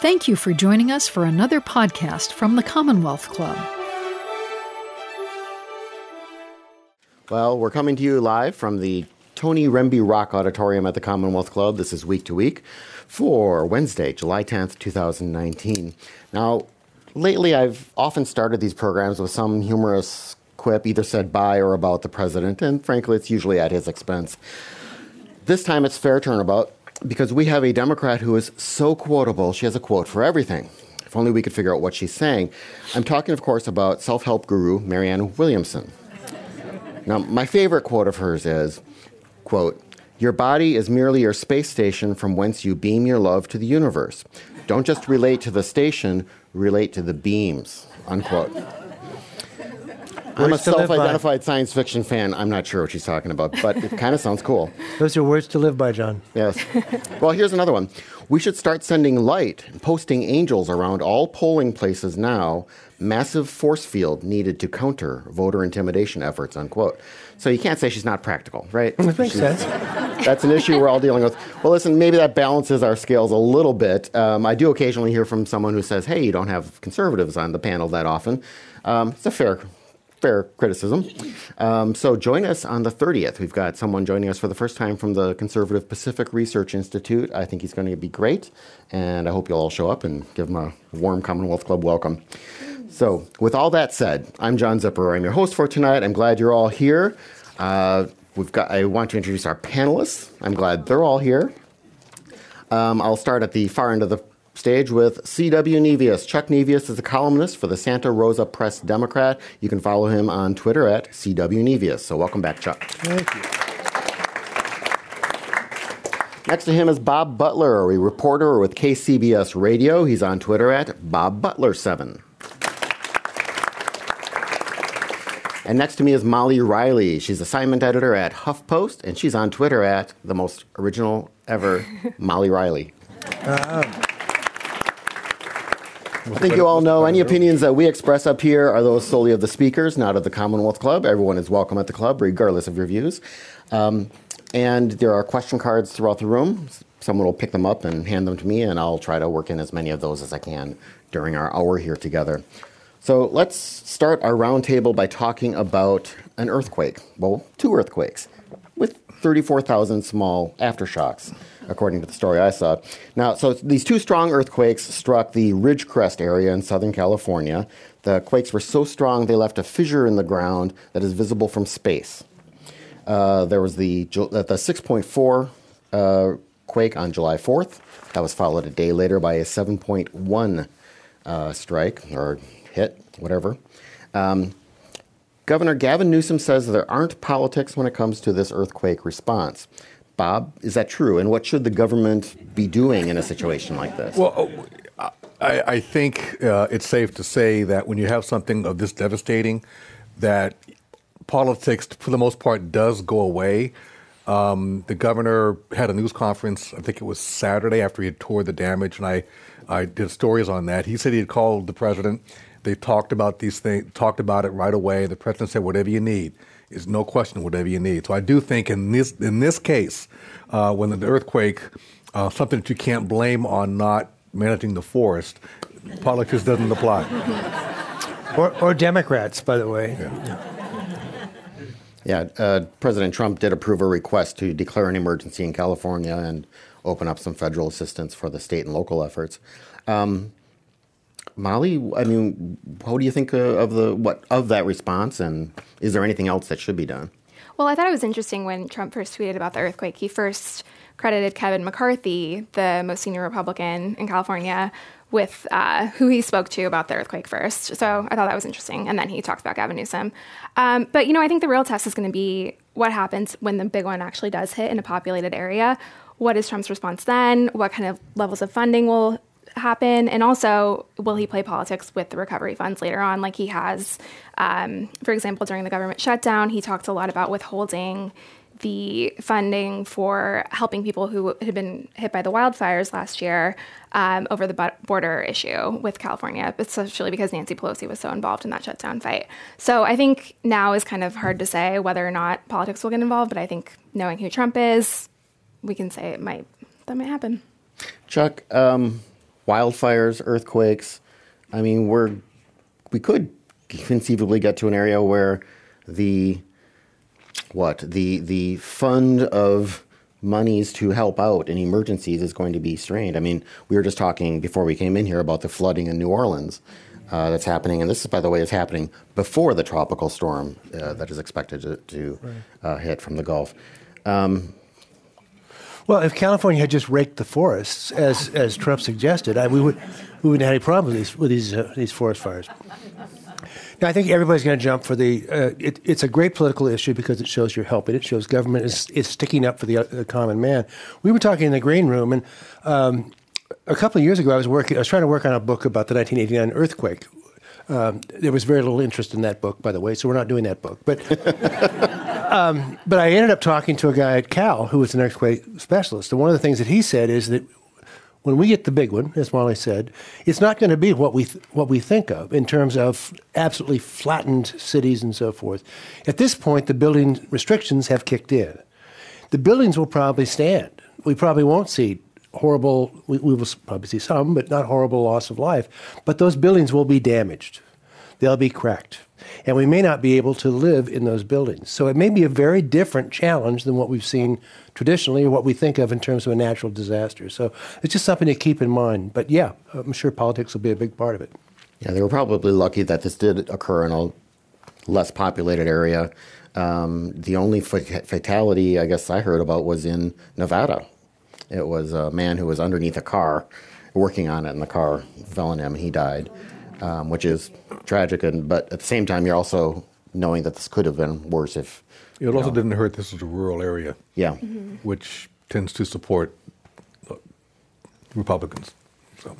Thank you for joining us for another podcast from the Commonwealth Club. Well, we're coming to you live from the Toni Rembe Rock Auditorium at the Commonwealth Club. This is week to week for Wednesday, July 10th, 2019. Now, lately I've often started these programs with some humorous quip, either said by or about the president, and frankly, it's usually at his expense. This time it's fair turnabout because we have a Democrat who is so quotable, she has a quote for everything. If only we could figure out what she's saying. I'm talking, of course, about self help guru Marianne Williamson. Now, my favorite quote of hers is, quote, your body is merely your space station from whence you beam your love to the universe. Don't just relate to the station, relate to the beams, unquote. I'm a self identified science fiction fan. I'm not sure what she's talking about, but it kind of sounds cool. Those are words to live by, John. Yes. Well, here's another one. We should start sending light and posting angels around all polling places now. Massive force field needed to counter voter intimidation efforts, unquote. So you can't say she's not practical, right? That makes sense. That's an issue we're all dealing with. Well, listen, maybe that balances our scales a little bit. Um, I do occasionally hear from someone who says, hey, you don't have conservatives on the panel that often. Um, it's a fair fair criticism. Um, so join us on the 30th. We've got someone joining us for the first time from the Conservative Pacific Research Institute. I think he's going to be great, and I hope you'll all show up and give him a warm Commonwealth Club welcome. So, with all that said, I'm John Zipperer. I'm your host for tonight. I'm glad you're all here. Uh, we've got. I want to introduce our panelists. I'm glad they're all here. Um, I'll start at the far end of the stage with C.W. Nevius. Chuck Nevius is a columnist for the Santa Rosa Press Democrat. You can follow him on Twitter at C.W. Nevius. So welcome back, Chuck. Thank you. Next to him is Bob Butler, a reporter with KCBS Radio. He's on Twitter at Bob Butler7. And next to me is Mollie Reilly. She's assignment editor at HuffPost, and she's on Twitter at the most original ever Mollie Reilly. Uh, I think you all know any opinions that we express up here are those solely of the speakers, not of the Commonwealth Club. Everyone is welcome at the club, regardless of your views. Um, and there are question cards throughout the room. Someone will pick them up and hand them to me, and I'll try to work in as many of those as I can during our hour here together. So let's start our roundtable by talking about an earthquake. Well, two earthquakes with 34,000 small aftershocks according to the story I saw. Now, so these two strong earthquakes struck the Ridgecrest area in Southern California. The quakes were so strong they left a fissure in the ground that is visible from space. Uh, there was the, uh, the 6.4 uh, quake on July 4th. That was followed a day later by a 7.1 uh, strike or hit, whatever. Um, Governor Gavin Newsom says there aren't politics when it comes to this earthquake response. Bob, is that true? And what should the government be doing in a situation like this? Well, uh, I, I think uh, it's safe to say that when you have something of this devastating, that politics, for the most part, does go away. Um, the governor had a news conference, I think it was Saturday after he had toured the damage, and I, I did stories on that. He said he had called the president. They talked about these things, talked about it right away. The president said, whatever you need is no question whatever you need. So I do think in this in this case, uh, when the earthquake, uh, something that you can't blame on not managing the forest, politics doesn't apply. Or, or Democrats, by the way. Yeah. Yeah, uh, President Trump did approve a request to declare an emergency in California and open up some federal assistance for the state and local efforts. Um, Mollie, I mean, what do you think uh, of the what of that response, and is there anything else that should be done? Well, I thought it was interesting when Trump first tweeted about the earthquake. He first credited Kevin McCarthy, the most senior Republican in California, with uh, who he spoke to about the earthquake first. So I thought that was interesting. And then he talked about Gavin Newsom. Um, but, you know, I think the real test is going to be what happens when the big one actually does hit in a populated area. What is Trump's response then? What kind of levels of funding will happen? And also, will he play politics with the recovery funds later on, like he has? Um, for example, during the government shutdown, he talked a lot about withholding the funding for helping people who had been hit by the wildfires last year um, over the border issue with California, especially because Nancy Pelosi was so involved in that shutdown fight. So I think now is kind of hard to say whether or not politics will get involved, but I think knowing who Trump is, we can say it might that might happen. Chuck, um, wildfires, earthquakes. I mean, we're we could conceivably get to an area where the what the the fund of monies to help out in emergencies is going to be strained. I mean, we were just talking before we came in here about the flooding in New Orleans uh, that's happening, and this, by the way, is happening before the tropical storm uh, that is expected to, to uh, hit from the Gulf. Um, Well, if California had just raked the forests, as as Trump suggested, I, we would we wouldn't have any problem with these with these uh, these forest fires. Now, I think everybody's going to jump for the. Uh, it, it's a great political issue because it shows you're helping. It shows government is, is sticking up for the, uh, the common man. We were talking in the green room, and um, a couple of years ago, I was working. I was trying to work on a book about the 1989 earthquake. Um, there was very little interest in that book, by the way, so we're not doing that book. But um, but I ended up talking to a guy at Cal who was an earthquake specialist, and one of the things that he said is that when we get the big one, as Mollie said, it's not going to be what we th- what we think of in terms of absolutely flattened cities and so forth. At this point, the building restrictions have kicked in. The buildings will probably stand. We probably won't see horrible. We, we will probably see some, but not horrible loss of life. But those buildings will be damaged. They'll be cracked. And we may not be able to live in those buildings. So it may be a very different challenge than what we've seen traditionally or what we think of in terms of a natural disaster. So it's just something to keep in mind. But yeah, I'm sure politics will be a big part of it. Yeah, they were probably lucky that this did occur in a less populated area. Um, the only fatality I guess I heard about was in Nevada. It was a man who was underneath a car, working on it, and the car fell on him, and he died, um, which is tragic. And but at the same time, you're also knowing that this could have been worse if. It also didn't hurt. This is a rural area, Yeah. which tends to support uh, Republicans. So.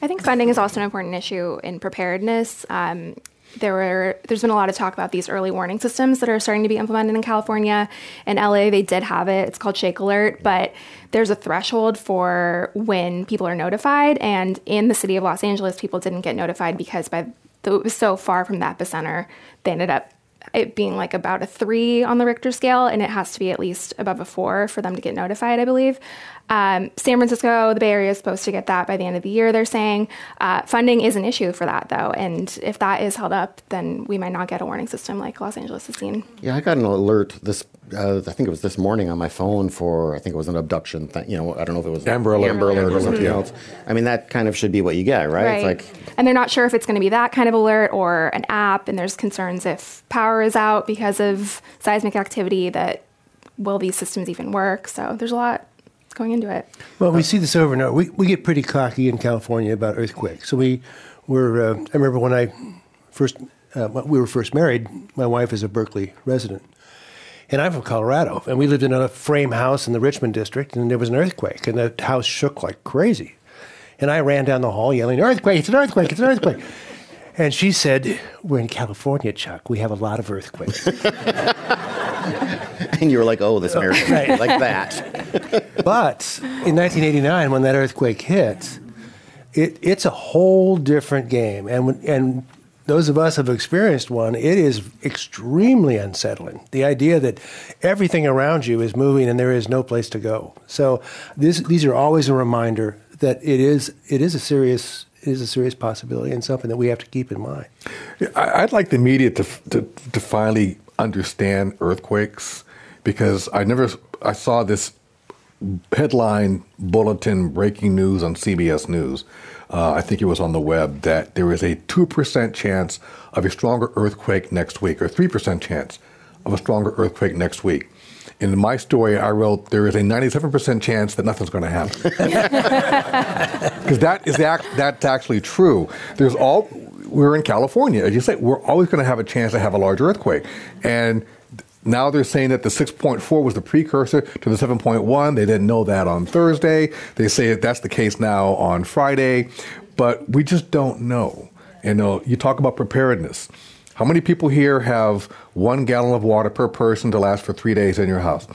I think funding is also an important issue in preparedness. Um, there were there's been a lot of talk about these early warning systems that are starting to be implemented in California. In LA, they did have it. It's called Shake Alert, but there's a threshold for when people are notified. And in the city of Los Angeles, people didn't get notified because by the, it was so far from the epicenter, they ended up it being like about a three on the Richter scale, and it has to be at least above a four for them to get notified, I believe. Um, San Francisco, the Bay Area is supposed to get that by the end of the year, they're saying. Uh, funding is an issue for that, though, and if that is held up, then we might not get a warning system like Los Angeles has seen. Yeah, I got an alert this. Uh, I think it was this morning on my phone for. I think it was an abduction. Thing. You know, I don't know if it was Amber Alert. Amber Alert or something Alert, yeah. else. I mean, that kind of should be what you get, right? It's like and they're not sure if it's going to be that kind of alert or an app, and there's concerns if power is out because of seismic activity that will these systems even work? So there's a lot going into it. Well, we see this over and over. We, we get pretty cocky in California about earthquakes. So we were, uh, I remember when I first, uh, when we were first married, my wife is a Berkeley resident. And I'm from Colorado. And we lived in a frame house in the Richmond district, and there was an earthquake, and the house shook like crazy. And I ran down the hall yelling, Earthquake, it's an earthquake, it's an earthquake. And she said, We're in California, Chuck. We have a lot of earthquakes. and you were like, oh, this marriage, Right. like that. But in 1989, when that earthquake hit, it, it's a whole different game. And, and those of us who have experienced one, it is extremely unsettling. The idea that everything around you is moving and there is no place to go. So this, these are always a reminder that it is, it is a serious it is a serious possibility and something that we have to keep in mind. I- I'd like the media to, to to finally understand earthquakes because I never I saw this headline bulletin breaking news on CBS News. Uh, I think it was on the web that there is a two percent chance of a stronger earthquake next week, or three percent chance of a stronger earthquake next week. In my story, I wrote there is a 97% chance that nothing's going to happen. Because that is act, that's actually true. There's all we're in California, as you say, we're always going to have a chance to have a large earthquake, and now they're saying that the 6.4 was the precursor to the 7.1. They didn't know that on Thursday. They say that that's the case now on Friday, but we just don't know. You know, you talk about preparedness. How many people here have one gallon of water per person to last for three days in your house?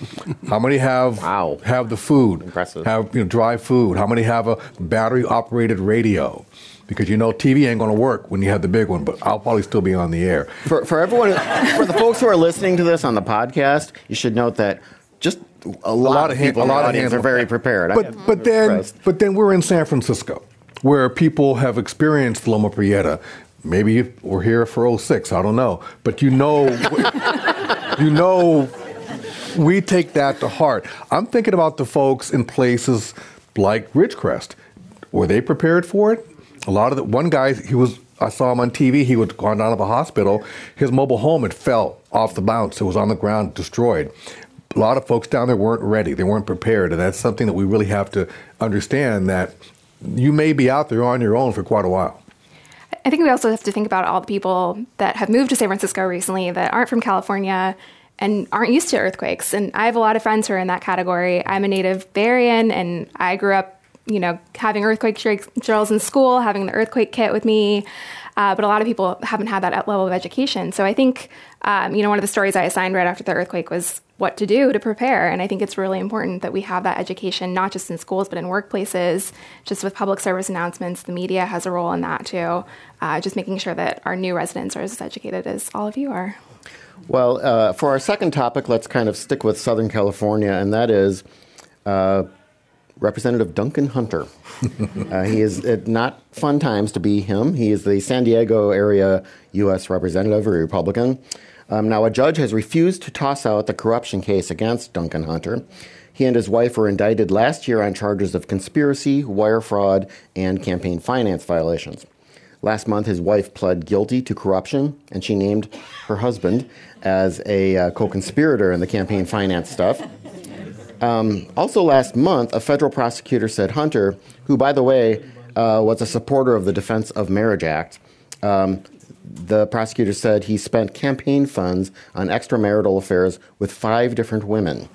How many have Wow. have the food? Impressive. Have you know dry food? How many have a battery operated radio? Because you know TV ain't going to work when you have the big one, but I'll probably still be on the air. For, for everyone, for the folks who are listening to this on the podcast, you should note that just a lot, lot of hand- people a in the lot of audience are very prepared. But but then impressed. but then we're in San Francisco, where people have experienced Loma Prieta. Maybe we're here for 06, I don't know. But you know, you know, we take that to heart. I'm thinking about the folks in places like Ridgecrest. Were they prepared for it? A lot of the one guy, he was. I saw him on TV. He was gone down to the hospital. His mobile home had fell off the bounce. It was on the ground, destroyed. A lot of folks down there weren't ready. They weren't prepared, and that's something that we really have to understand. That you may be out there on your own for quite a while. I think we also have to think about all the people that have moved to San Francisco recently that aren't from California and aren't used to earthquakes. And I have a lot of friends who are in that category. I'm a native Barian, and I grew up, you know, having earthquake drills in school, having the earthquake kit with me. Uh, but a lot of people haven't had that level of education. So I think, um, you know, one of the stories I assigned right after the earthquake was what to do to prepare. And I think it's really important that we have that education, not just in schools, but in workplaces, just with public service announcements. The media has a role in that too, uh, just making sure that our new residents are as educated as all of you are. Well, uh, for our second topic, let's kind of stick with Southern California, and that is uh, Representative Duncan Hunter. uh, he is uh, not fun times to be him. He is the San Diego area U.S. Representative, a Republican. Um, now, a judge has refused to toss out the corruption case against Duncan Hunter. He and his wife were indicted last year on charges of conspiracy, wire fraud, and campaign finance violations. Last month, his wife pled guilty to corruption, and she named her husband as a uh, co conspirator in the campaign finance stuff. Um, also, last month, a federal prosecutor said Hunter, who, by the way, uh, was a supporter of the Defense of Marriage Act, um, the prosecutor said he spent campaign funds on extramarital affairs with five different women.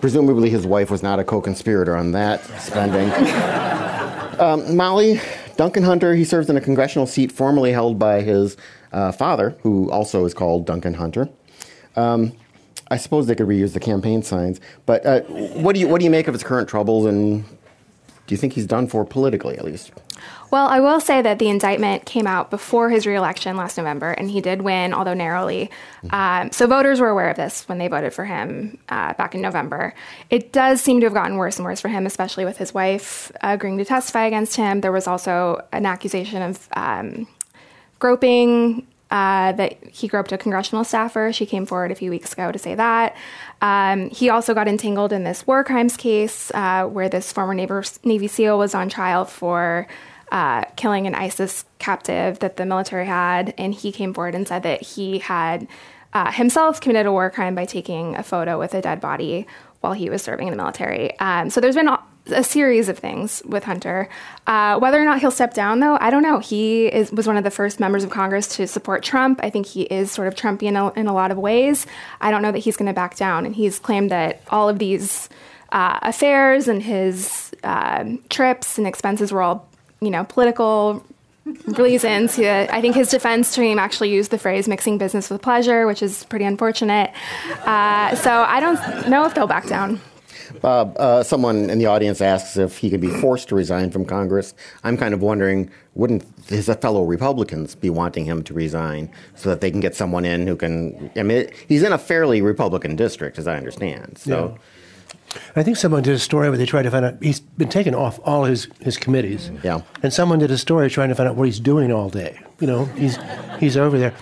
Presumably, his wife was not a co conspirator on that spending. um, Mollie, Duncan Hunter, he serves in a congressional seat formerly held by his uh, father, who also is called Duncan Hunter. Um, I suppose they could reuse the campaign signs, but uh, what do you what do you make of his current troubles, and do you think he's done for politically, at least? Well, I will say that the indictment came out before his reelection last November, and he did win, although narrowly. Mm-hmm. Um, so voters were aware of this when they voted for him uh, back in November. It does seem to have gotten worse and worse for him, especially with his wife agreeing to testify against him. There was also an accusation of um, groping. Uh, that he groped a congressional staffer. She came forward a few weeks ago to say that. Um, he also got entangled in this war crimes case uh, where this former Navy SEAL was on trial for uh, killing an ISIS captive that the military had, and he came forward and said that he had uh, himself committed a war crime by taking a photo with a dead body while he was serving in the military. Um, so there's been a series of things with Hunter. Uh, whether or not he'll step down, though, I don't know. He is, was one of the first members of Congress to support Trump. I think he is sort of Trumpian in a, in a lot of ways. I don't know that he's going to back down. And he's claimed that all of these uh, affairs and his uh, trips and expenses were all you know, political reasons. I think his defense team actually used the phrase mixing business with pleasure, which is pretty unfortunate. Uh, so I don't know if they'll back down. Bob, uh, someone in the audience asks if he could be forced to resign from Congress. I'm kind of wondering, wouldn't his fellow Republicans be wanting him to resign so that they can get someone in who can? I mean, he's in a fairly Republican district, as I understand. So. Yeah. I think someone did a story where they tried to find out he's been taken off all his, his committees. Yeah. And someone did a story trying to find out what he's doing all day. You know, he's he's over there.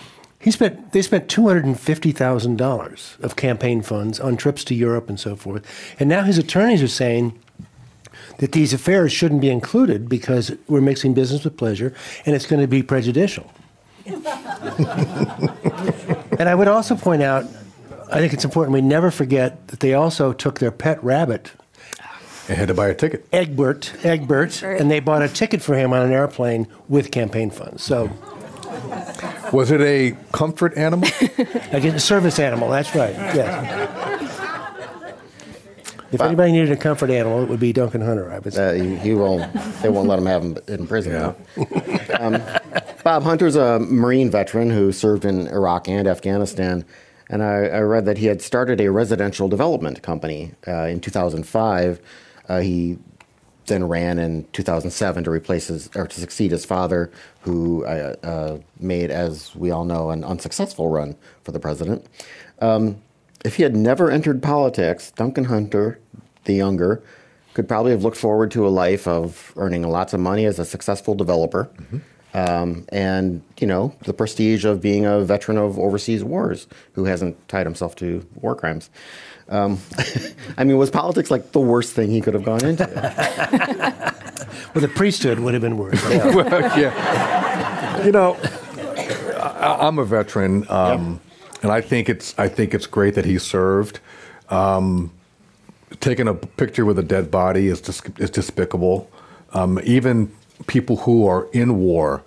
He spent they spent two hundred and fifty thousand dollars of campaign funds on trips to Europe and so forth. And now his attorneys are saying that these affairs shouldn't be included because we're mixing business with pleasure and it's going to be prejudicial. and I would also point out I think it's important we never forget that they also took their pet rabbit. And had to buy a ticket. Eggburt, Eggburt, and they bought a ticket for him on an airplane with campaign funds. So, was it a comfort animal? a service animal. That's right. Yes. If anybody needed a comfort animal, it would be Duncan Hunter. I would say. Uh, he, he, won't. They won't let him have him in prison. Yeah. um, Bob Hunter's a Marine veteran who served in Iraq and Afghanistan. And I, I, read that he had started a residential development company uh, in 2005. Uh, he then ran in 2007 to replace his or to succeed his father, who uh, uh, made, as we all know, an unsuccessful run for the president. Um, if he had never entered politics, Duncan Hunter, the younger, could probably have looked forward to a life of earning lots of money as a successful developer. Um, and you know the prestige of being a veteran of overseas wars who hasn't tied himself to war crimes. Um, I mean, was politics like the worst thing he could have gone into? Well, the priesthood would have been worse. well, yeah. You know, I, I'm a veteran, um, and I think it's I think it's great that he served. Um, taking a picture with a dead body is dis- is despicable. Um, even people who are in war,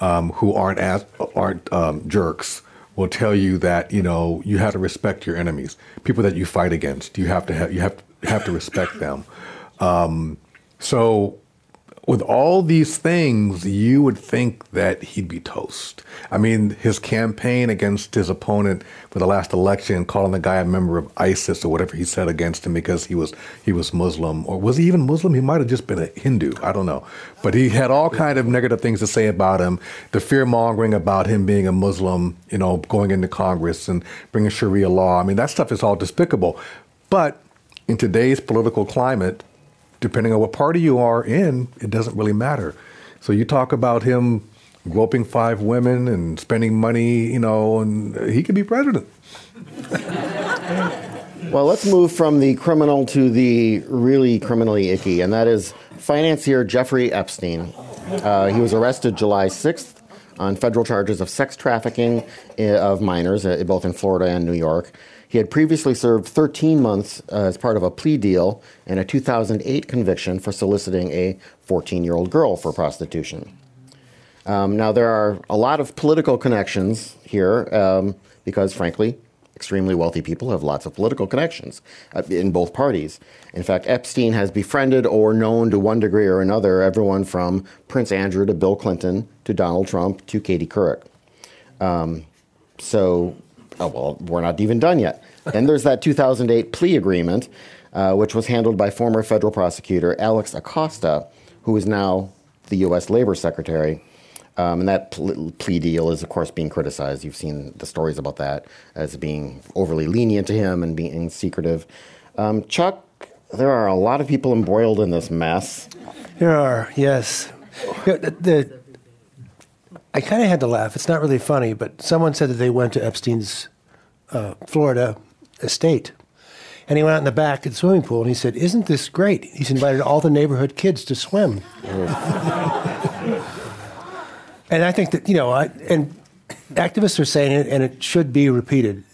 um, who aren't as, aren't um, jerks, will tell you that you know you have to respect your enemies, people that you fight against. You have to have you have have to respect them. Um, so with all these things, you would think that he'd be toast. I mean, his campaign against his opponent for the last election, calling the guy a member of ISIS or whatever he said against him because he was he was Muslim, or was he even Muslim? He might have just been a Hindu. I don't know, but he had all kind of negative things to say about him. The fear mongering about him being a Muslim, you know, going into Congress and bringing Sharia law. I mean, that stuff is all despicable. But in today's political climate, depending on what party you are in, it doesn't really matter. So you talk about him groping five women and spending money, you know, and he could be president. Well, let's move from the criminal to the really criminally icky, and that is financier Jeffrey Epstein. Uh, he was arrested July 6th on federal charges of sex trafficking uh, of minors, uh, both in Florida and New York. He had previously served 13 months uh, as part of a plea deal and a 2008 conviction for soliciting a 14 year old girl for prostitution. Um, now, there are a lot of political connections here um, because, frankly, extremely wealthy people have lots of political connections uh, in both parties. In fact, Epstein has befriended or known to one degree or another everyone from Prince Andrew to Bill Clinton to Donald Trump to Katie Couric. Um, so, oh, well, we're not even done yet. Then there's that 2008 plea agreement, uh, which was handled by former federal prosecutor Alex Acosta, who is now the U.S. Labor Secretary. Um, and that plea deal is, of course, being criticized. You've seen the stories about that as being overly lenient to him and being secretive. Um, Chuck, there are a lot of people embroiled in this mess. There are, yes. You know, the, the, I kind of had to laugh. It's not really funny, but someone said that they went to Epstein's uh, Florida estate. And he went out in the back at the swimming pool and he said, Isn't this great? He's invited all the neighborhood kids to swim. and I think that, you know, I, and activists are saying it, and it should be repeated.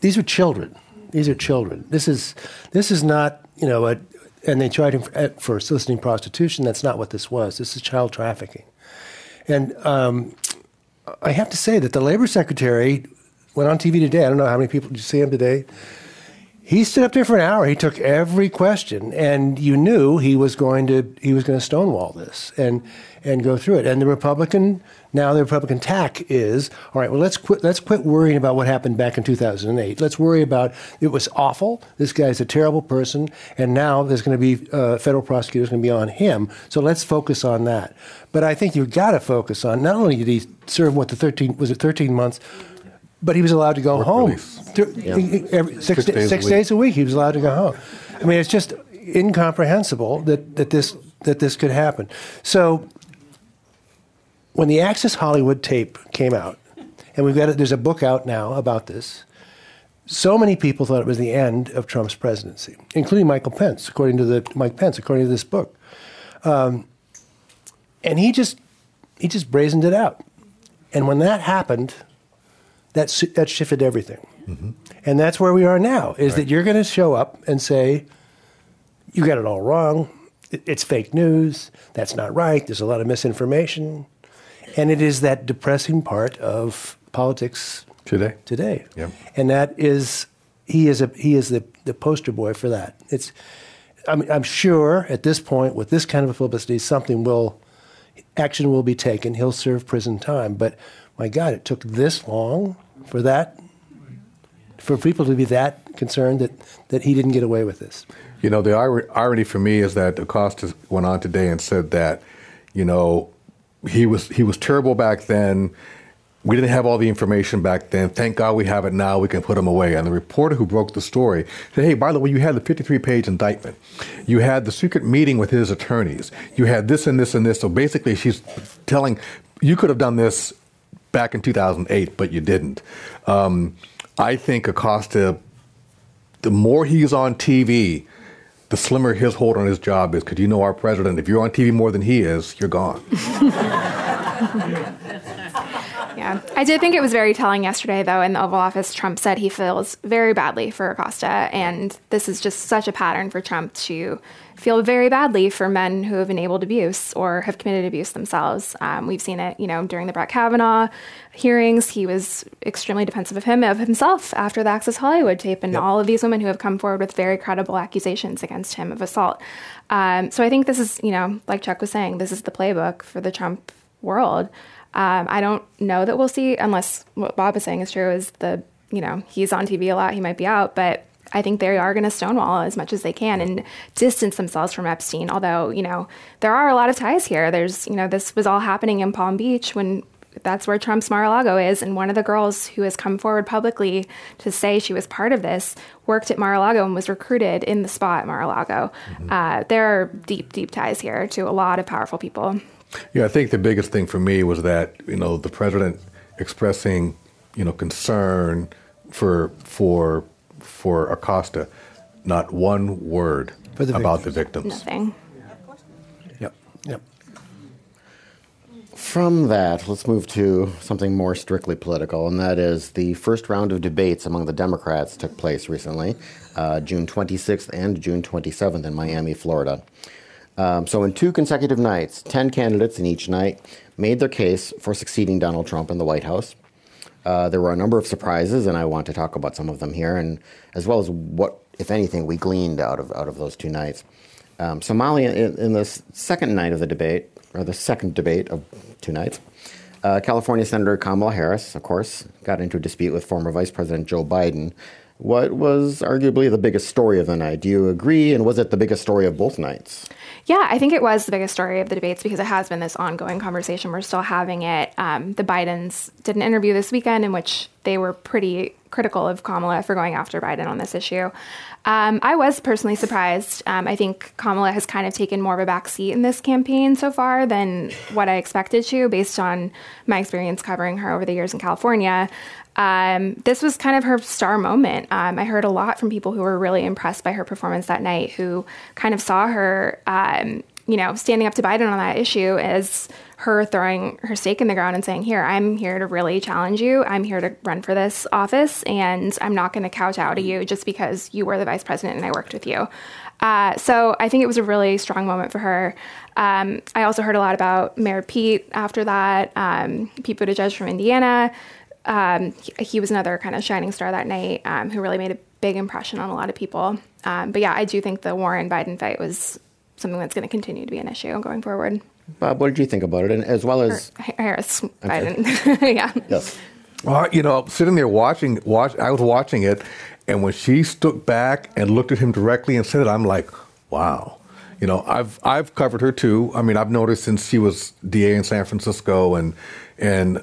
These are children. These are children. This is, this is not, you know, a, and they tried him for, for soliciting prostitution. That's not what this was. This is child trafficking. And um, I have to say that the labor secretary went on TV today. I don't know how many people did you see him today. He stood up there for an hour. He took every question, and you knew he was going to he was going to stonewall this and and go through it. And the Republican now the Republican tack is all right. Well, let's quit let's quit worrying about what happened back in 2008. Let's worry about it was awful. This guy's a terrible person, and now there's going to be uh, federal prosecutors going to be on him. So let's focus on that. But I think you've got to focus on not only did he serve what the 13 was it 13 months but he was allowed to go Work home. release. Th- every- six, Six days a six week. days a week, he was allowed to go home. I mean, it's just incomprehensible that, that this that this could happen. So, when the Access Hollywood tape came out, and we've got it, there's a book out now about this. So many people thought it was the end of Trump's presidency, including Michael Pence, according to the Mike Pence, according to this book. Um, and he just he just brazened it out. And when that happened, that that shifted everything. Mm-hmm. And that's where we are now. Is that you're going to show up and say, "You got it all wrong. It's fake news. That's not right. There's a lot of misinformation." And it is that depressing part of politics Today. today. Yep. And that is he is a he is the, the poster boy for that. It's I'm I'm sure at this point with this kind of a publicity something will action will be taken. He'll serve prison time. But my God, it took this long for that for people to be that concerned that, that he didn't get away with this. You know, the ir- irony for me is that Acosta went on today and said that, you know, he was he was terrible back then, we didn't have all the information back then. Thank God we have it now. We can put him away. And the reporter who broke the story said, hey, by the way, you had the 53 page indictment. You had the secret meeting with his attorneys. You had this and this and this. So basically, she's telling, you could have done this back in 2008, but you didn't. Um, I think Acosta, the more he's on TV, the slimmer his hold on his job is. Because you know our president, if you're on TV more than he is, you're gone. Yeah. I did think it was very telling yesterday, though, in the Oval Office. Trump said he feels very badly for Acosta. And this is just such a pattern for Trump to feel very badly for men who have enabled abuse or have committed abuse themselves. Um, we've seen it, you know, during the Brett Kavanaugh hearings. He was extremely defensive of him, of himself, after the Access Hollywood tape, and yep. all of these women who have come forward with very credible accusations against him of assault. Um, so I think this is, you know, like Chuck was saying, this is the playbook for the Trump world. Um, I don't know that we'll see, unless what Bob is saying is true, is the, you know, he's on TV a lot, he might be out, but I think they are going to stonewall as much as they can and distance themselves from Epstein. Although, you know, there are a lot of ties here. There's, you know, this was all happening in Palm Beach when that's where Trump's Mar-a-Lago is. And one of the girls who has come forward publicly to say she was part of this worked at Mar-a-Lago and was recruited in the spot at Mar-a-Lago. Mm-hmm. Uh, there are deep, deep ties here to a lot of powerful people. Yeah, I think the biggest thing for me was that you know the president expressing you know concern for for for Acosta, not one word the about the victims. Nothing. Yep. Yep. From that, let's move to something more strictly political, and that is the first round of debates among the Democrats took place recently, uh, June 26th and June 27th in Miami, Florida. Um, so, in two consecutive nights, 10 candidates in each night made their case for succeeding Donald Trump in the White House. Uh, there were a number of surprises, and I want to talk about some of them here, and as well as what, if anything, we gleaned out of out of those two nights. Um, So, Mollie, in, in, the second night of the debate, or the second debate of two nights, uh, California Senator Kamala Harris, of course, got into a dispute with former Vice President Joe Biden. What was arguably the biggest story of the night? Do you agree? And was it the biggest story of both nights? Yeah, I think it was the biggest story of the debates because it has been this ongoing conversation. We're still having it. Um, the Bidens did an interview this weekend in which they were pretty critical of Kamala for going after Biden on this issue. Um, I was personally surprised. Um, I think Kamala has kind of taken more of a back seat in this campaign so far than what I expected to, based on my experience covering her over the years in California. Um, this was kind of her star moment. Um, I heard a lot from people who were really impressed by her performance that night, who kind of saw her, um, you know, standing up to Biden on that issue as her throwing her stake in the ground and saying, Here, I'm here to really challenge you. I'm here to run for this office, and I'm not going to kowtow to you just because you were the vice president and I worked with you. Uh, so I think it was a really strong moment for her. Um, I also heard a lot about Mayor Pete after that, um, Pete Buttigieg from Indiana um, he, he, was another kind of shining star that night um, who really made a big impression on a lot of people. Um, but yeah, I do think the Warren Biden fight was something that's going to continue to be an issue going forward. Bob, what did you think about it? And as well as Harris Biden, yeah. Yes. Well, you know, sitting there watching, watch, I was watching it, and when she stood back and looked at him directly and said it, I'm like, wow. You know, I've I've covered her too. I mean, I've noticed since she was DA in San Francisco, and and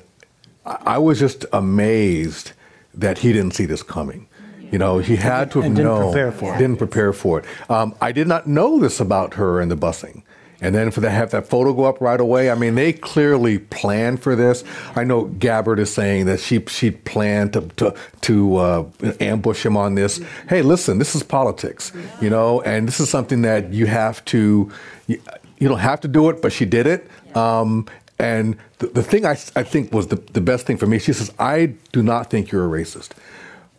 I was just amazed that he didn't see this coming. You know, he had to have didn't known. Prepare for it. Didn't prepare for it. Um, I did not know this about her and the busing. And then for to have that photo go up right away, I mean, they clearly planned for this. I know Gabbard is saying that she she planned to to, to uh, ambush him on this. Hey, listen, this is politics, you know, and this is something that you have to. You, you don't have to do it, but she did it. Um, and the, the thing I, I think was the, the best thing for me, she says, I do not think you're a racist.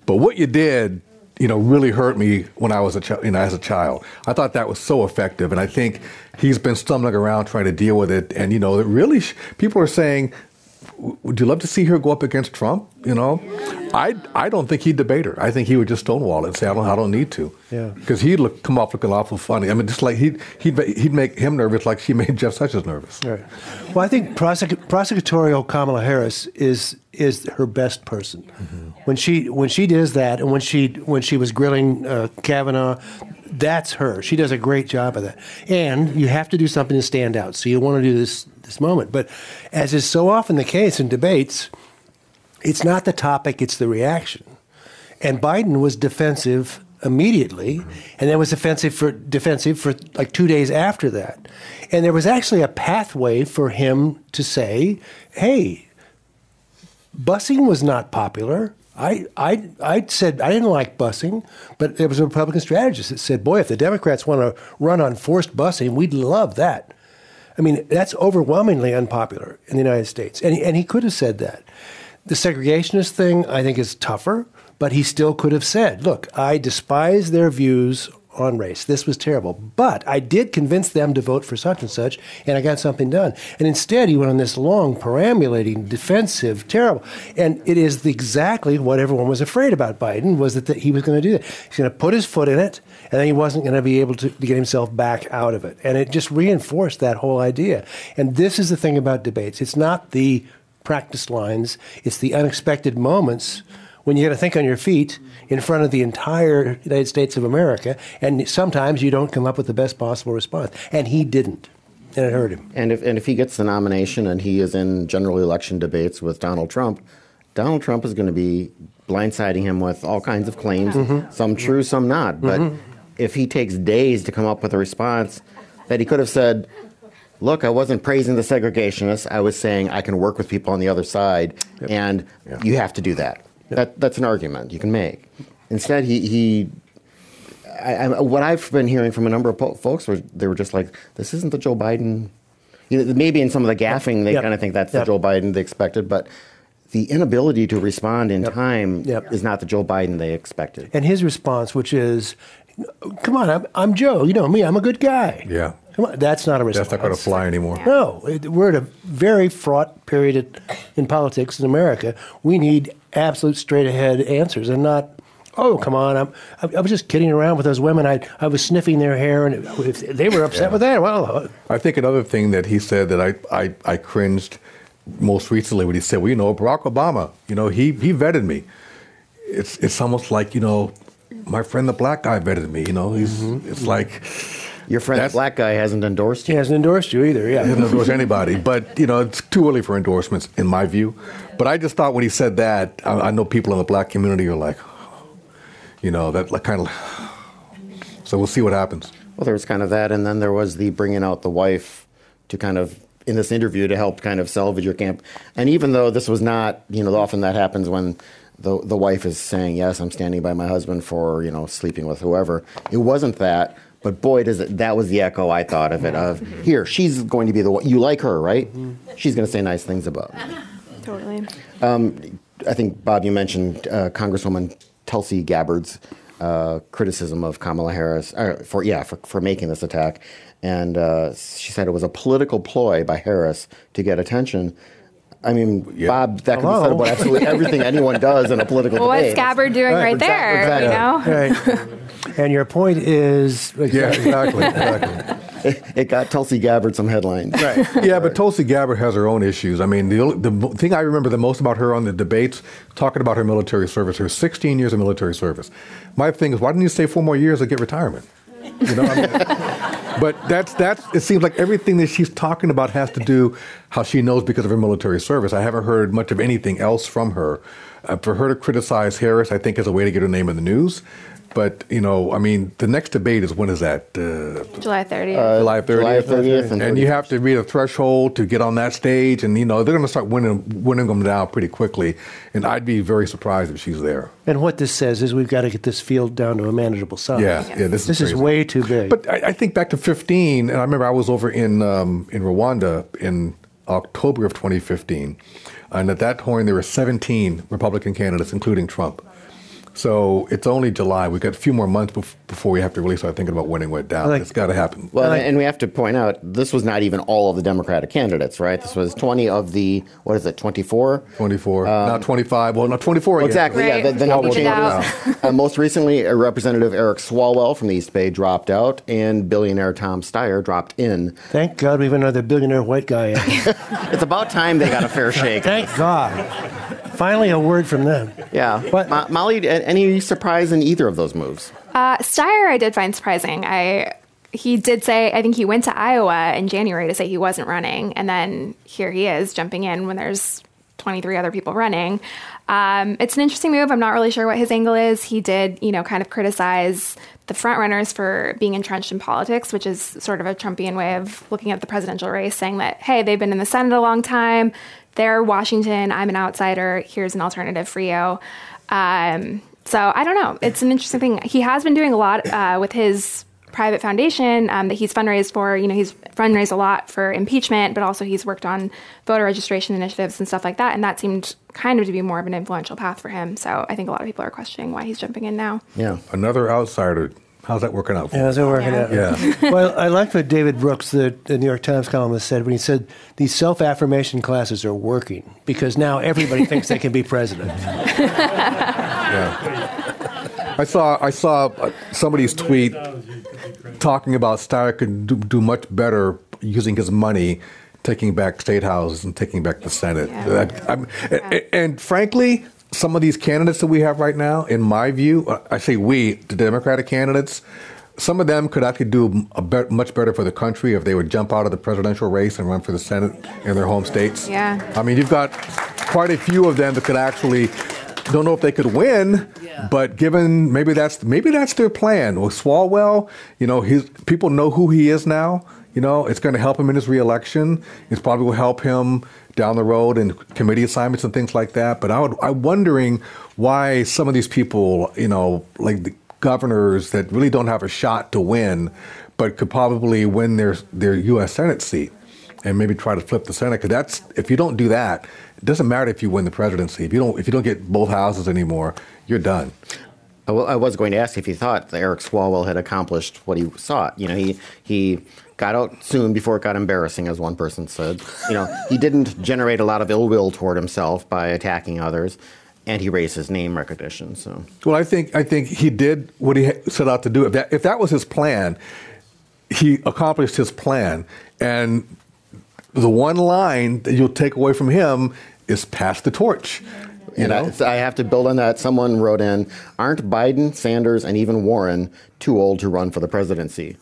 But what you did, you know, really hurt me when I was a child, you know, as a child. I thought that was so effective. And I think he's been stumbling around trying to deal with it. And, you know, it really, sh- people are saying, would you love to see her go up against Trump? You know, I I don't think he'd debate her. I think he would just stonewall it and say I don't I don't need to. Yeah. Because he'd look come off looking awful funny. I mean, just like he'd he'd he'd make him nervous like she made Jeff Sessions nervous. Right. Well, I think prosec- prosecutorial Kamala Harris is is her best person. Mm-hmm. When she when she does that, and when she when she was grilling uh, Kavanaugh, that's her. She does a great job of that. And you have to do something to stand out. So you want to do this this moment. But as is so often the case in debates, It's not the topic, it's the reaction. And Biden was defensive immediately, and then was defensive for defensive for like two days after that. And there was actually a pathway for him to say, "Hey, busing was not popular. I, I, I said I didn't like busing, but there was a Republican strategist that said, boy, if the Democrats want to run on forced busing, we'd love that. I mean, that's overwhelmingly unpopular in the United States. And, and he could have said that. The segregationist thing, I think, is tougher, but he still could have said, look, I despise their views on race. This was terrible. But I did convince them to vote for such and such, and I got something done. And instead, he went on this long, perambulating, defensive, terrible. And it is exactly what everyone was afraid about Biden, was that, that he was going to do that. He's going to put his foot in it, and then he wasn't going to be able to, to get himself back out of it. And it just reinforced that whole idea. And this is the thing about debates. It's not the practice lines, it's the unexpected moments when you got to think on your feet in front of the entire United States of America, and sometimes you don't come up with the best possible response. And he didn't, and it hurt him. And if and if he gets the nomination and he is in general election debates with Donald Trump, Donald Trump is going to be blindsiding him with all kinds of claims, Mm-hmm. some true, some not. But if he takes days to come up with a response that he could have said, look, I wasn't praising the segregationists. I was saying I can work with people on the other side, and you have to do that. That that's an argument you can make. Instead, he he. I, I, what I've been hearing from a number of po- folks was they were just like, "This isn't the Joe Biden." You know, maybe in some of the gaffing, they Yep. kind of think that's Yep. the Joe Biden they expected, but the inability to respond in time Yep. is not the Joe Biden they expected. And his response, which is, "Come on, I'm, I'm Joe. You know me. I'm a good guy." Yeah. Come on, that's not a response. That's not going to fly anymore. No, it, we're at a very fraught period in politics in America. We need absolute straight ahead answers and not, oh, come on, I'm, I, I was just kidding around with those women. I, I was sniffing their hair, and if they were upset with that, well, uh, I think another thing that he said that I, I, I cringed most recently when he said, well, you know, Barack Obama, you know, he, he vetted me. It's, it's almost like, you know, my friend the black guy vetted me, you know, he's, it's like, Your friend, the black guy, hasn't endorsed you he you. hasn't endorsed you either. Yeah. he doesn't endorse anybody, but, you know, it's too early for endorsements in my view. But I just thought when he said that, I, I know people in the black community are like, you know, that like kind of, so we'll see what happens. Well, there was kind of that, and then there was the bringing out the wife to kind of in this interview to help kind of salvage your camp. And even though this was not, you know, often that happens when the the wife is saying, "Yes, I'm standing by my husband for you know sleeping with whoever." It wasn't that, but boy, does it that was the echo I thought of it of here she's going to be the one you like her, right? Mm-hmm. She's going to say nice things about. me. Totally. I think Bob, you mentioned uh, Congresswoman Tulsi Gabbard's uh, criticism of Kamala Harris uh, for yeah for, for making this attack, and uh, she said it was a political ploy by Harris to get attention. I mean, Bob, that could be said about absolutely everything anyone does in a political Well, what's. Gabbard doing right, exactly, there? You know. Right. and your point is, Yeah, exactly, exactly. It got Tulsi Gabbard some headlines. right. Yeah, but Tulsi Gabbard has her own issues. I mean, the, the thing I remember the most about her on the debates, talking about her military service, her 16 years of military service. My thing is, why didn't you stay four more years to get retirement? You know, I mean, but that's that's. It seems like everything that she's talking about has to do how she knows because of her military service. I haven't heard much of anything else from her. Uh, for her to criticize Harris, I think is a way to get her name in the news. But you know, I mean, the next debate is when is that? Uh, July 30th. July 30th. July 30th and and you have to read a threshold to get on that stage, and you know they're going to start winning winning them down pretty quickly. And I'd be very surprised if she's there. And what this says is we've got to get this field down to a manageable size. Yeah, yeah. This, This is is crazy. way too big. But I, I think back to 15, and I remember I was over in um, in Rwanda in October of 2015, and at that point there were 17 Republican candidates, including Trump. So it's only July. We've got a few more months bef- before we have to really start thinking about winning it down. like- it's got to happen. Well, like- and we have to point out this was not even all of the Democratic candidates, right? This was 20 of the what is it, 24? 24, not 25. Well, not 24 again. Exactly. Yeah, Right. the, the number Even changes. uh, most recently, uh, Representative Eric Swalwell from the East Bay dropped out, and billionaire Tom Steyer dropped in. Thank God we have another billionaire white guy in. It's about time they got a fair shake. Thank God. Finally, a word from them. Yeah. But- Mo- Mollie, any surprise in either of those moves? Uh, Steyer, I did find surprising. I he did say I think he went to Iowa in January to say he wasn't running, and then here he is jumping in when there's 23 other people running. Um, it's an interesting move. I'm not really sure what his angle is. He did, you know, kind of criticize the frontrunners for being entrenched in politics, which is sort of a Trumpian way of looking at the presidential race, saying that, hey, they've been in the Senate a long time. They're Washington. I'm an outsider. Here's an alternative for you. Um, so I don't know. It's an interesting thing. He has been doing a lot uh, with his private foundation um, that he's fundraised for. You know, he's fundraised a lot for impeachment, but also he's worked on voter registration initiatives and stuff like that. And that seemed kind of to be more of an influential path for him. So I think a lot of people are questioning why he's jumping in now. Yeah. Another outsider. How's that working out? For Yeah, how's it working Yeah. out? Yeah. well, I like what David Brooks, the, the New York Times columnist, said when he said these self affirmation classes are working because now everybody thinks they can be president. Yeah. I saw I saw uh, somebody's tweet talking about Steyer could do, do much better using his money, taking back state houses and taking back the Senate. Yeah. That- I'm- and, and frankly, some of these candidates that we have right now, in my view, uh, I say we, the Democratic candidates, some of them could actually do a bet much better for the country if they would jump out of the presidential race and run for the Senate in their home states. Yeah. I mean, you've got quite a few of them that could actually. Don't know if they could win, yeah. but given maybe that's maybe that's their plan. With Swalwell, you know, his people know who he is now. You know, it's going to help him in his reelection. It's probably will help him down the road and committee assignments and things like that. But I would, I'm wondering why some of these people, you know, like the governors that really don't have a shot to win, but could probably win their their U.S. Senate seat and maybe try to flip the Senate. Because that's if you don't do that, it doesn't matter if you win the presidency. If you don't if you don't get both houses anymore, you're done. I I was going to ask if you thought Eric Swalwell had accomplished what he sought. You know, he he got out soon before it got embarrassing, as one person said. You know, he didn't generate a lot of ill will toward himself by attacking others, and he raised his name recognition. So Well, I think I think he did what he set out to do. If that if that was his plan, he accomplished his plan. And the one line that you'll take away from him is pass the torch. You and know, I, so I have to build on that. Someone wrote in, "Aren't Biden, Sanders, and even Warren too old to run for the presidency?"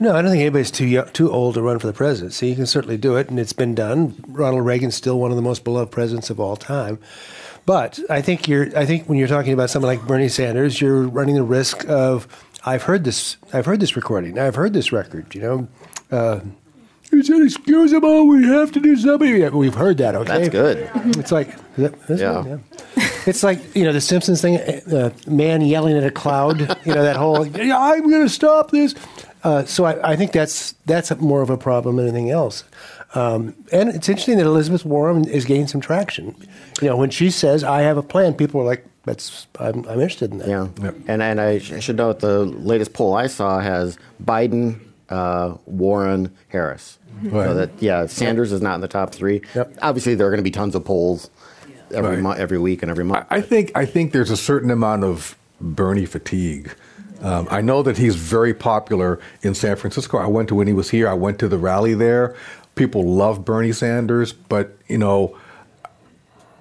No, I don't think anybody's too young, too old to run for the presidency. You can certainly do it, and it's been done. Ronald Reagan's still one of the most beloved presidents of all time. But I think you're. I think when you're talking about someone like Bernie Sanders, you're running the risk of. I've heard this. I've heard this recording. I've heard this record. You know, uh, it's inexcusable. We have to do something. Yeah, we've heard that. Okay, That's good. It's like that, that's Yeah. good, yeah. It's like you know the Simpsons thing, uh, man yelling at a cloud. You know that whole "Yeah, "I'm going to stop this." Uh, so I, I think that's that's more of a problem than anything else. Um, and it's interesting that Elizabeth Warren is gaining some traction. You know, when she says, "I have a plan," people are like, "That's I'm, I'm interested in that." Yeah, Yep. and and I, sh- I should note the latest poll I saw has Biden, uh, Warren, Harris. Right. So that yeah, Sanders is not in the top three. Yep. Obviously, there are going to be tons of polls every Right. mo- every week and every month. I think I think there's a certain amount of Bernie fatigue. Um, I know that he's very popular in San Francisco. I went to when he was here. I went to the rally there. People love Bernie Sanders, but you know,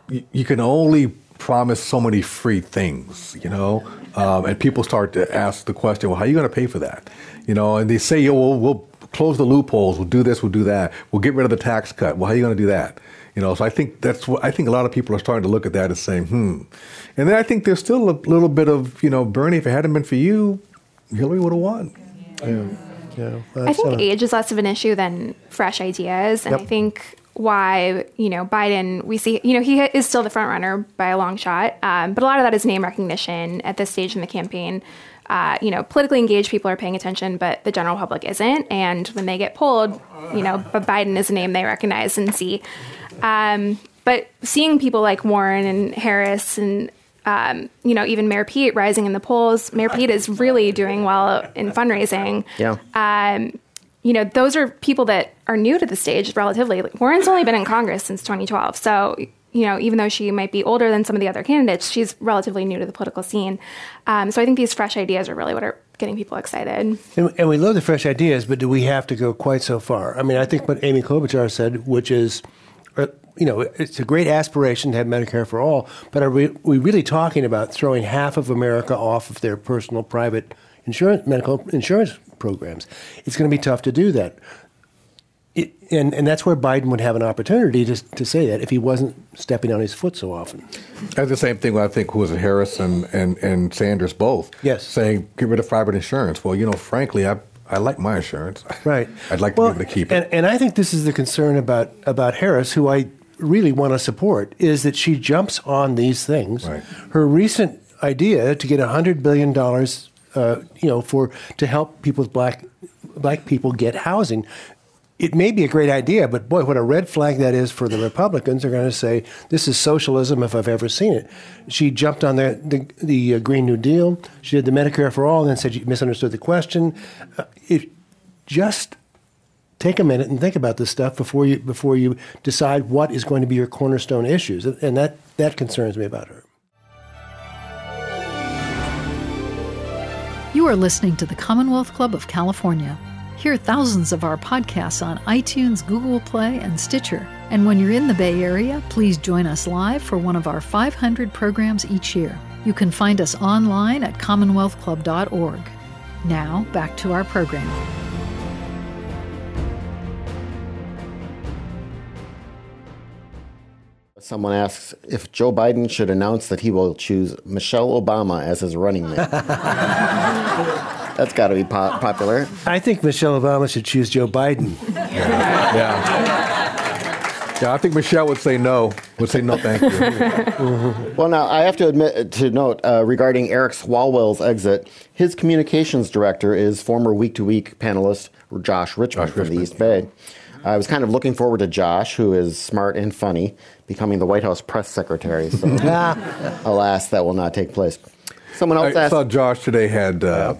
you, you can only promise so many free things, you know. Um, and people start to ask the question, well, how are you going to pay for that? You know, and they say, yeah, well, we'll close the loopholes, we'll do this, we'll do that, we'll get rid of the tax cut. Well, how are you going to do that? You know, so I think that's what I think a lot of people are starting to look at that and saying, hmm. And then I think there's still a little bit of, you know, Bernie, if it hadn't been for you, Hillary would have won. Yeah, yeah. I think uh, age is less of an issue than fresh ideas, and Yep. I think why you know Biden we see you know he is still the front runner by a long shot, um, but a lot of that is name recognition at this stage in the campaign. Uh, you know, politically engaged people are paying attention, but the general public isn't. And when they get polled, you know, but Biden is a name they recognize and see. Um, but seeing people like Warren and Harris and um, you know even Mayor Pete rising in the polls, Mayor Pete is really doing well in fundraising yeah. um, you know, those are people that are new to the stage relatively. Like, Warren's only been in Congress since 2012. So, you know, even though she might be older than some of the other candidates, she's relatively new to the political scene. Um, so I think these fresh ideas are really what are getting people excited. And, and we love the fresh ideas, but do we have to go quite so far? I mean, I think what Amy Klobuchar said, which is, uh, you know, it's a great aspiration to have Medicare for all, but are we, we really talking about throwing half of America off of their personal private insurance, medical insurance programs? It's going to be tough to do that. And, and that's where Biden would have an opportunity to, to say that if he wasn't stepping on his foot so often. That's the same thing. I think who was it, Harris and, and, and Sanders both. Yes. saying get rid of private insurance. Well, you know, frankly, I I like my insurance. Right. I'd like to well, be able to keep and, it. And I think this is the concern about about Harris, who I really want to support, is that she jumps on these things. Right. Her recent idea to get hundred billion dollars, uh, you know, for to help people with black black people get housing. It may be a great idea, but boy, what a red flag that is for the Republicans. They're going to say this is socialism if I've ever seen it. She jumped on the the, the uh, Green New Deal. She did the Medicare for all, and then said she misunderstood the question. Uh, it, just take a minute and think about this stuff before you before you decide what is going to be your cornerstone issues, and that that concerns me about her. You are listening to the Commonwealth Club of California. Hear thousands of our podcasts on iTunes, Google Play, and Stitcher. And when you're in the Bay Area, please join us live for one of our 500 programs each year. You can find us online at commonwealthclub.org. Now, back to our program. Someone asks if Joe Biden should announce that he will choose Michelle Obama as his running mate. That's got to be po- popular. I think Michelle Obama should choose Joe Biden. yeah. Yeah, I think Michelle would say no. Would say no, thank you. Well, now I have to admit to note uh, regarding Eric Swalwell's exit, his communications director is former Week to Week panelist Josh Richman Josh from the East Bay. I was kind of looking forward to Josh, who is smart and funny, becoming the White House press secretary. So, alas, that will not take place. Someone else I asked. saw Josh today had uh,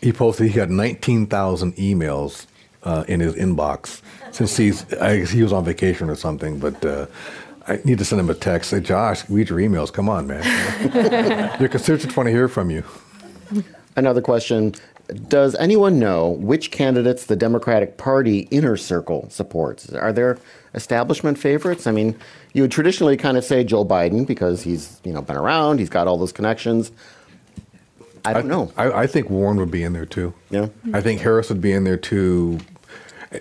he posted he got nineteen thousand emails uh, in his inbox since he's I guess he was on vacation or something. But uh, I need to send him a text. Say, Josh, read your emails. Come on, man. your constituents want to hear from you. Another question Does anyone know which candidates the Democratic Party inner circle supports? Are there establishment favorites? I mean, you would traditionally kind of say Joe Biden because he's you know been around, he's got all those connections. I don't know. I, I think Warren would be in there too. Yeah. I think Harris would be in there too.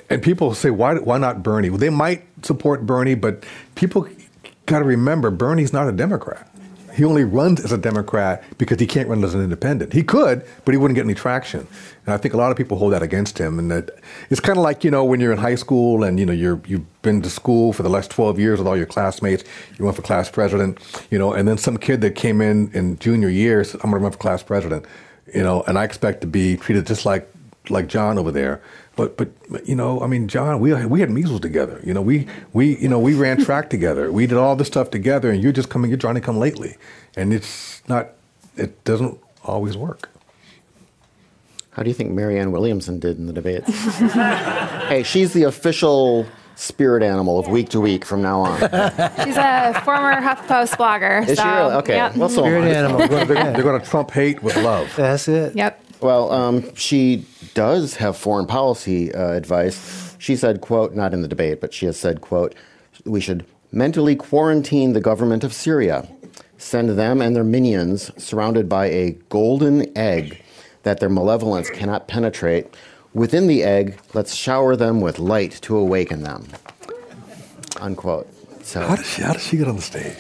And people say, why, why not Bernie? Well, they might support Bernie, but people got to remember Bernie's not a Democrat. He only runs as a Democrat because he can't run as an independent. He could, but he wouldn't get any traction. And I think a lot of people hold that against him. And that it's kind of like you know when you're in high school and you know you're you've been to school for the last 12 years with all your classmates. You run for class president, you know, and then some kid that came in in junior year said, "I'm going to run for class president," you know, and I expect to be treated just like like John over there. But, but but, you know, I mean, John, we we had measles together. You know, we we you know we ran track together. We did all this stuff together, and you're just coming. You're trying to come lately, and it's not. It doesn't always work. How do you think Marianne Williamson did in the debates? hey, she's the official spirit animal of week to week from now on. She's a former HuffPost blogger. Is so, she really? Okay. Yep. Well, so am Spirit I. animal. They're going, they're going to Trump hate with love. That's it. Yep. Well, um, she does have foreign policy uh, advice. She said, "quote Not in the debate, but she has said, quote We should mentally quarantine the government of Syria, send them and their minions surrounded by a golden egg that their malevolence cannot penetrate. Within the egg, let's shower them with light to awaken them." Unquote. So. How does she? How does she get on the stage?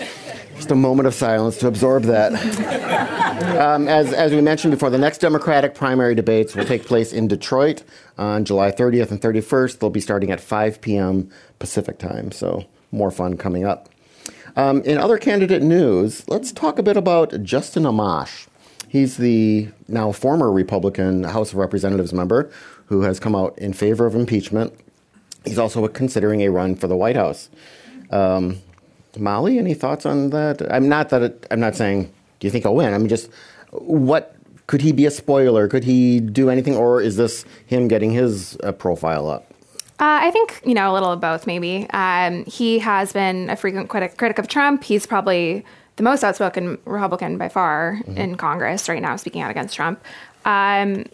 Just a moment of silence to absorb that. um, as, as we mentioned before, the next Democratic primary debates will take place in Detroit on July 30th and 31st. They'll be starting at 5 p.m. Pacific time, so more fun coming up. Um, in other candidate news, let's talk a bit about Justin Amash. He's the now former Republican House of Representatives member who has come out in favor of impeachment. He's also considering a run for the White House. Um, Mollie, any thoughts on that? I'm not that it, I'm not saying. Do you think he'll win? I mean, just what could he be a spoiler? Could he do anything, or is this him getting his uh, profile up? Uh, I think you know a little of both. Maybe um, he has been a frequent critic, critic of Trump. He's probably the most outspoken Republican by far in Congress right now, speaking out against Trump. Um,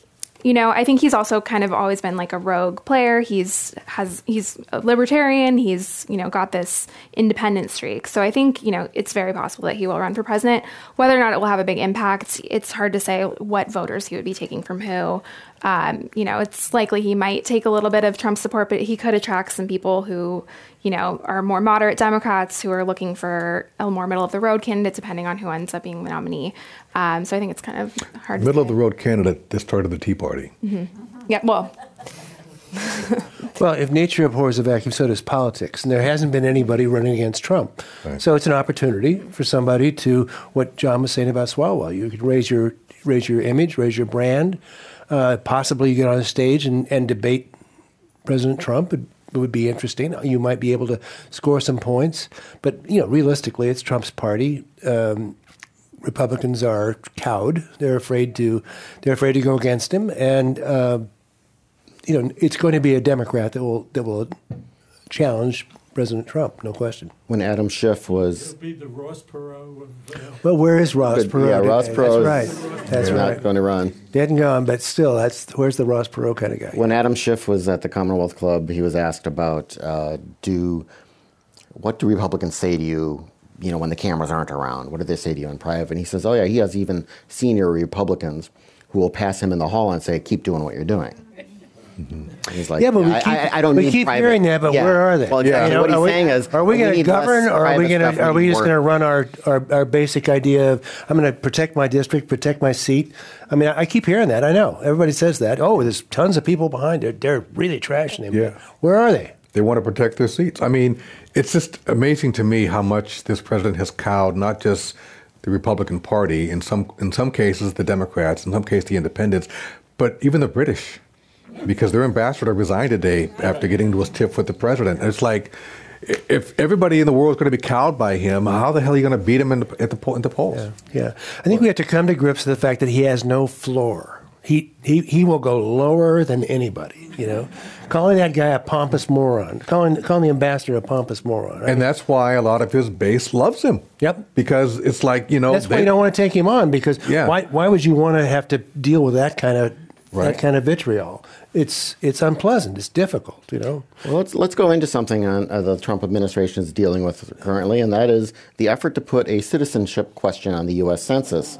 you know, I think he's also kind of always been like a rogue player. He's has he's a libertarian. He's you know got this independent streak. So I think you know it's very possible that he will run for president. Whether or not it will have a big impact, it's hard to say what voters he would be taking from who. Um, you know, it's likely he might take a little bit of Trump support, but he could attract some people who, you know, are more moderate Democrats who are looking for a more middle of the road candidate, depending on who ends up being the nominee. Um, so I think it's kind of hard. Middle of the road candidate that started the Tea Party. Yeah. Well, Well, if nature abhors a vacuum, so does politics. And there hasn't been anybody running against Trump. So it's an opportunity for somebody to, what John was saying about Swalwell, you could raise your, raise your image, raise your brand. Uh, possibly you get on a stage and, and debate President Trump. It, it would be interesting. You might be able to score some points. But, you know, realistically, it's Trump's party. Um, Republicans are cowed. They're afraid to, they're afraid to go against him. And, uh, you know, it's going to be a Democrat that will that will challenge President Trump, no question. When Adam Schiff was It'll be the Ross Perot of. Uh, Well, where is Ross Good. Perot? Yeah, today? Ross Perot That's right. That's not right. going to run. Dead and gone, but still, that's where's the Ross Perot kind of guy? When Adam Schiff was at the Commonwealth Club, he was asked about uh, do what do Republicans say to you, you know, when the cameras aren't around? What do they say to you in private? And he says, oh yeah, he has even senior Republicans who will pass him in the hall and say, keep doing what you're doing. He's like, Yeah, but we keep, I, I don't we need keep private- hearing that, but Yeah. where are they? Well, exactly. You know, what he's are we, saying is, are we we going to govern, or are we going to are we we just going to run our, our our basic idea of I'm going to protect my district, protect my seat? I mean, I, I keep hearing that. I know everybody says that. Oh, there's tons of people behind it. They're really trashing him. Yeah. Where are they? They want to protect their seats. I mean, it's just amazing to me how much this president has cowed not just the Republican Party, in some in some cases the Democrats, in some cases the Independents, but even the British, because their ambassador resigned today after getting into a tiff with the president. And it's like. If everybody in the world is going to be cowed by him, how the hell are you going to beat him in the, at the, in the polls? Yeah, I think we have to come to grips with the fact that he has no floor. He he he will go lower than anybody. You know, calling that guy a pompous moron, calling calling the ambassador a pompous moron. I And that's why a lot of his base loves him. Yep. Because it's like, you know, that's why you don't want to take him on because Yeah. why why would you want to have to deal with that kind of Right. that kind of vitriol? It's it's unpleasant. It's difficult. You know. Well, let's let's go into something on uh, the Trump administration is dealing with currently, and that is the effort to put a citizenship question on the U.S. Census.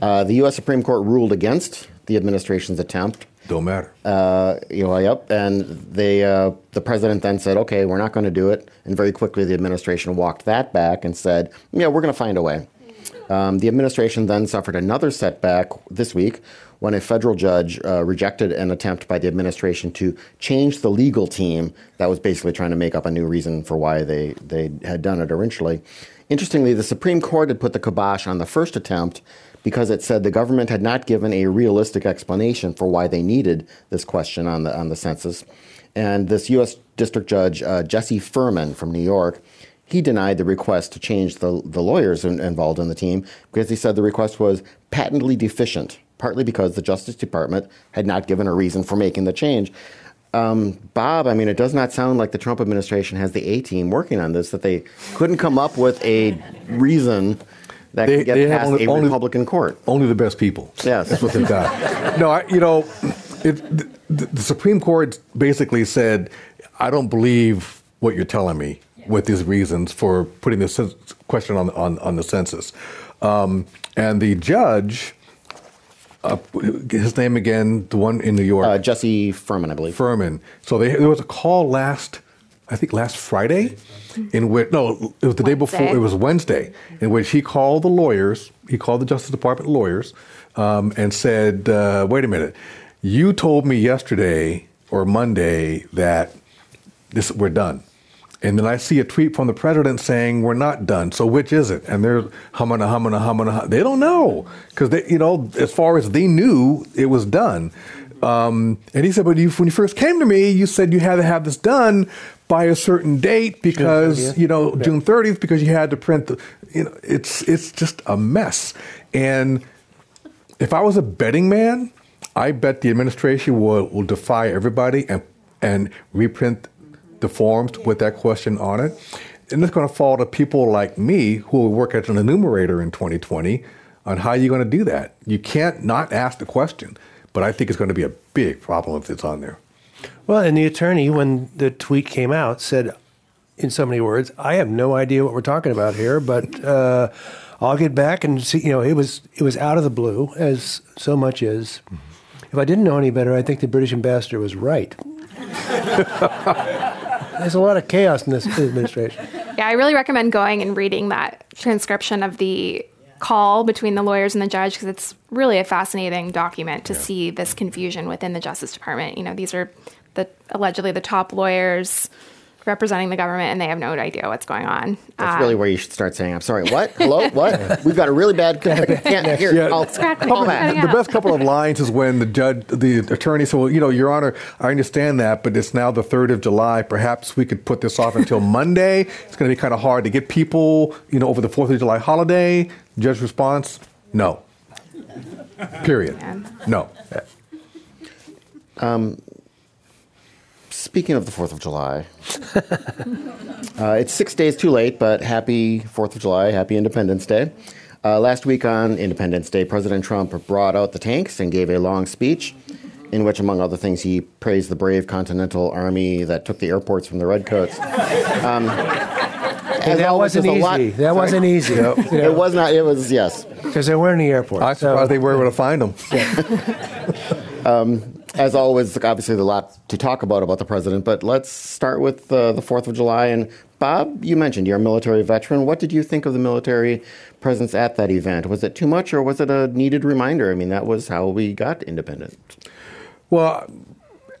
Uh, the U.S. Supreme Court ruled against the administration's attempt. don't matter. Uh, you know, yep, and they uh, the president then said, "Okay, we're not going to do it," and very quickly the administration walked that back and said, "Yeah, we're going to find a way." Um, the administration then suffered another setback this week when a federal judge uh, rejected an attempt by the administration to change the legal team that was basically trying to make up a new reason for why they, they had done it originally. Interestingly, the Supreme Court had put the kibosh on the first attempt because it said the government had not given a realistic explanation for why they needed this question on the, on the census. And this U.S. District Judge, uh, Jesse Furman from New York, he denied the request to change the, the lawyers in, involved in the team because he said the request was patently deficient, partly because the Justice Department had not given a reason for making the change. Um, Bob, I mean, it does not sound like the Trump administration has the A team working on this, that they couldn't come up with a reason that They- could get they past only- a only- Republican court. Only the best people. Yes. That's what they've got. no, I, you know, it, the, the Supreme Court basically said, I don't believe what you're telling me with these reasons for putting this question on, on, on the census. Um, and the judge, uh, his name again, the one in New York, Uh, Jesse Furman, I believe. Furman. So they, there was a call last, I think last Friday, in which no, it was the day before. It was Wednesday, in which he called the lawyers. He called the Justice Department lawyers um, and said, uh, "Wait a minute, you told me yesterday or Monday that this we're done." And then I see a tweet from the president saying we're not done. So which is it? And they're humming, a humming, a humming. a hum- They don't know because they, you know, as far as they knew, it was done. Um, and he said, but you, when you first came to me, you said you had to have this done by a certain date because you know June 30th because you had to print the. You know, it's it's just a mess. And if I was a betting man, I bet the administration will, will defy everybody and and reprint the forms with that question on it. And it's going to fall to people like me who will work as an enumerator in 2020 on how you're going to do that. You can't not ask the question, but I think it's going to be a big problem if it's on there. Well, and the attorney, when the tweet came out, said, in so many words, "I have no idea what we're talking about here, but uh, I'll get back and see." You know, it was it was out of the blue, as so much is. if I didn't know any better, I think the British ambassador was right. There's a lot of chaos in this administration. Yeah, I really recommend going and reading that transcription of the call between the lawyers and the judge because it's really a fascinating document to see this confusion within the Justice Department. You know, these are the allegedly the top lawyers representing the government and they have no idea what's going on. That's Uh, really where you should start saying, I'm sorry, what? Hello? What? We've got a really bad can't hear. Yeah. I'll Crackling. call back. The best couple of lines is when the judge, the attorney said, "Well, you know, Your Honor, I understand that, but it's now the third of July. Perhaps we could put this off until Monday. It's going to be kind of hard to get people, you know, over the Fourth of July holiday." Judge response: No. Period. No. Speaking of the 4th of July, uh, it's six days too late, but happy 4th of July, happy Independence Day. Uh, last week on Independence Day, President Trump brought out the tanks and gave a long speech in which, among other things, he praised the brave Continental Army that took the airports from the Redcoats. Um, as that always, wasn't there's a lot- easy. That wasn't easy. It was not, it was, yes. Because they weren't in the airport. I'm So- surprised they were able to find them. As always, obviously, a lot to talk about about the president, but let's start with uh, the 4th of July. And Bob, you mentioned you're a military veteran. What did you think of the military presence at that event? Was it too much or was it a needed reminder? I mean, that was how we got independent. Well,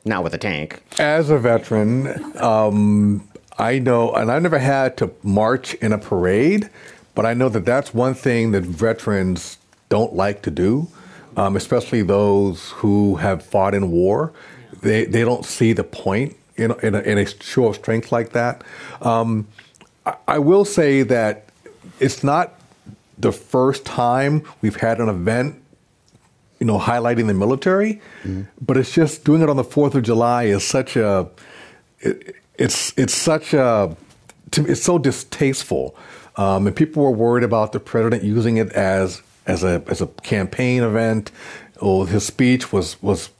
Not with a tank. As a veteran, um, I know, and I never had to march in a parade, but I know that that's one thing that veterans don't like to do, um, especially those who have fought in war. They, they don't see the point in, in, a, in a show of strength like that. Um, I, I will say that it's not the first time we've had an event you know, highlighting the military, but it's just doing it on the Fourth of July is such a, it, it's it's such a, to, it's so distasteful, um, and people were worried about the president using it as as a as a campaign event. Oh, his speech was was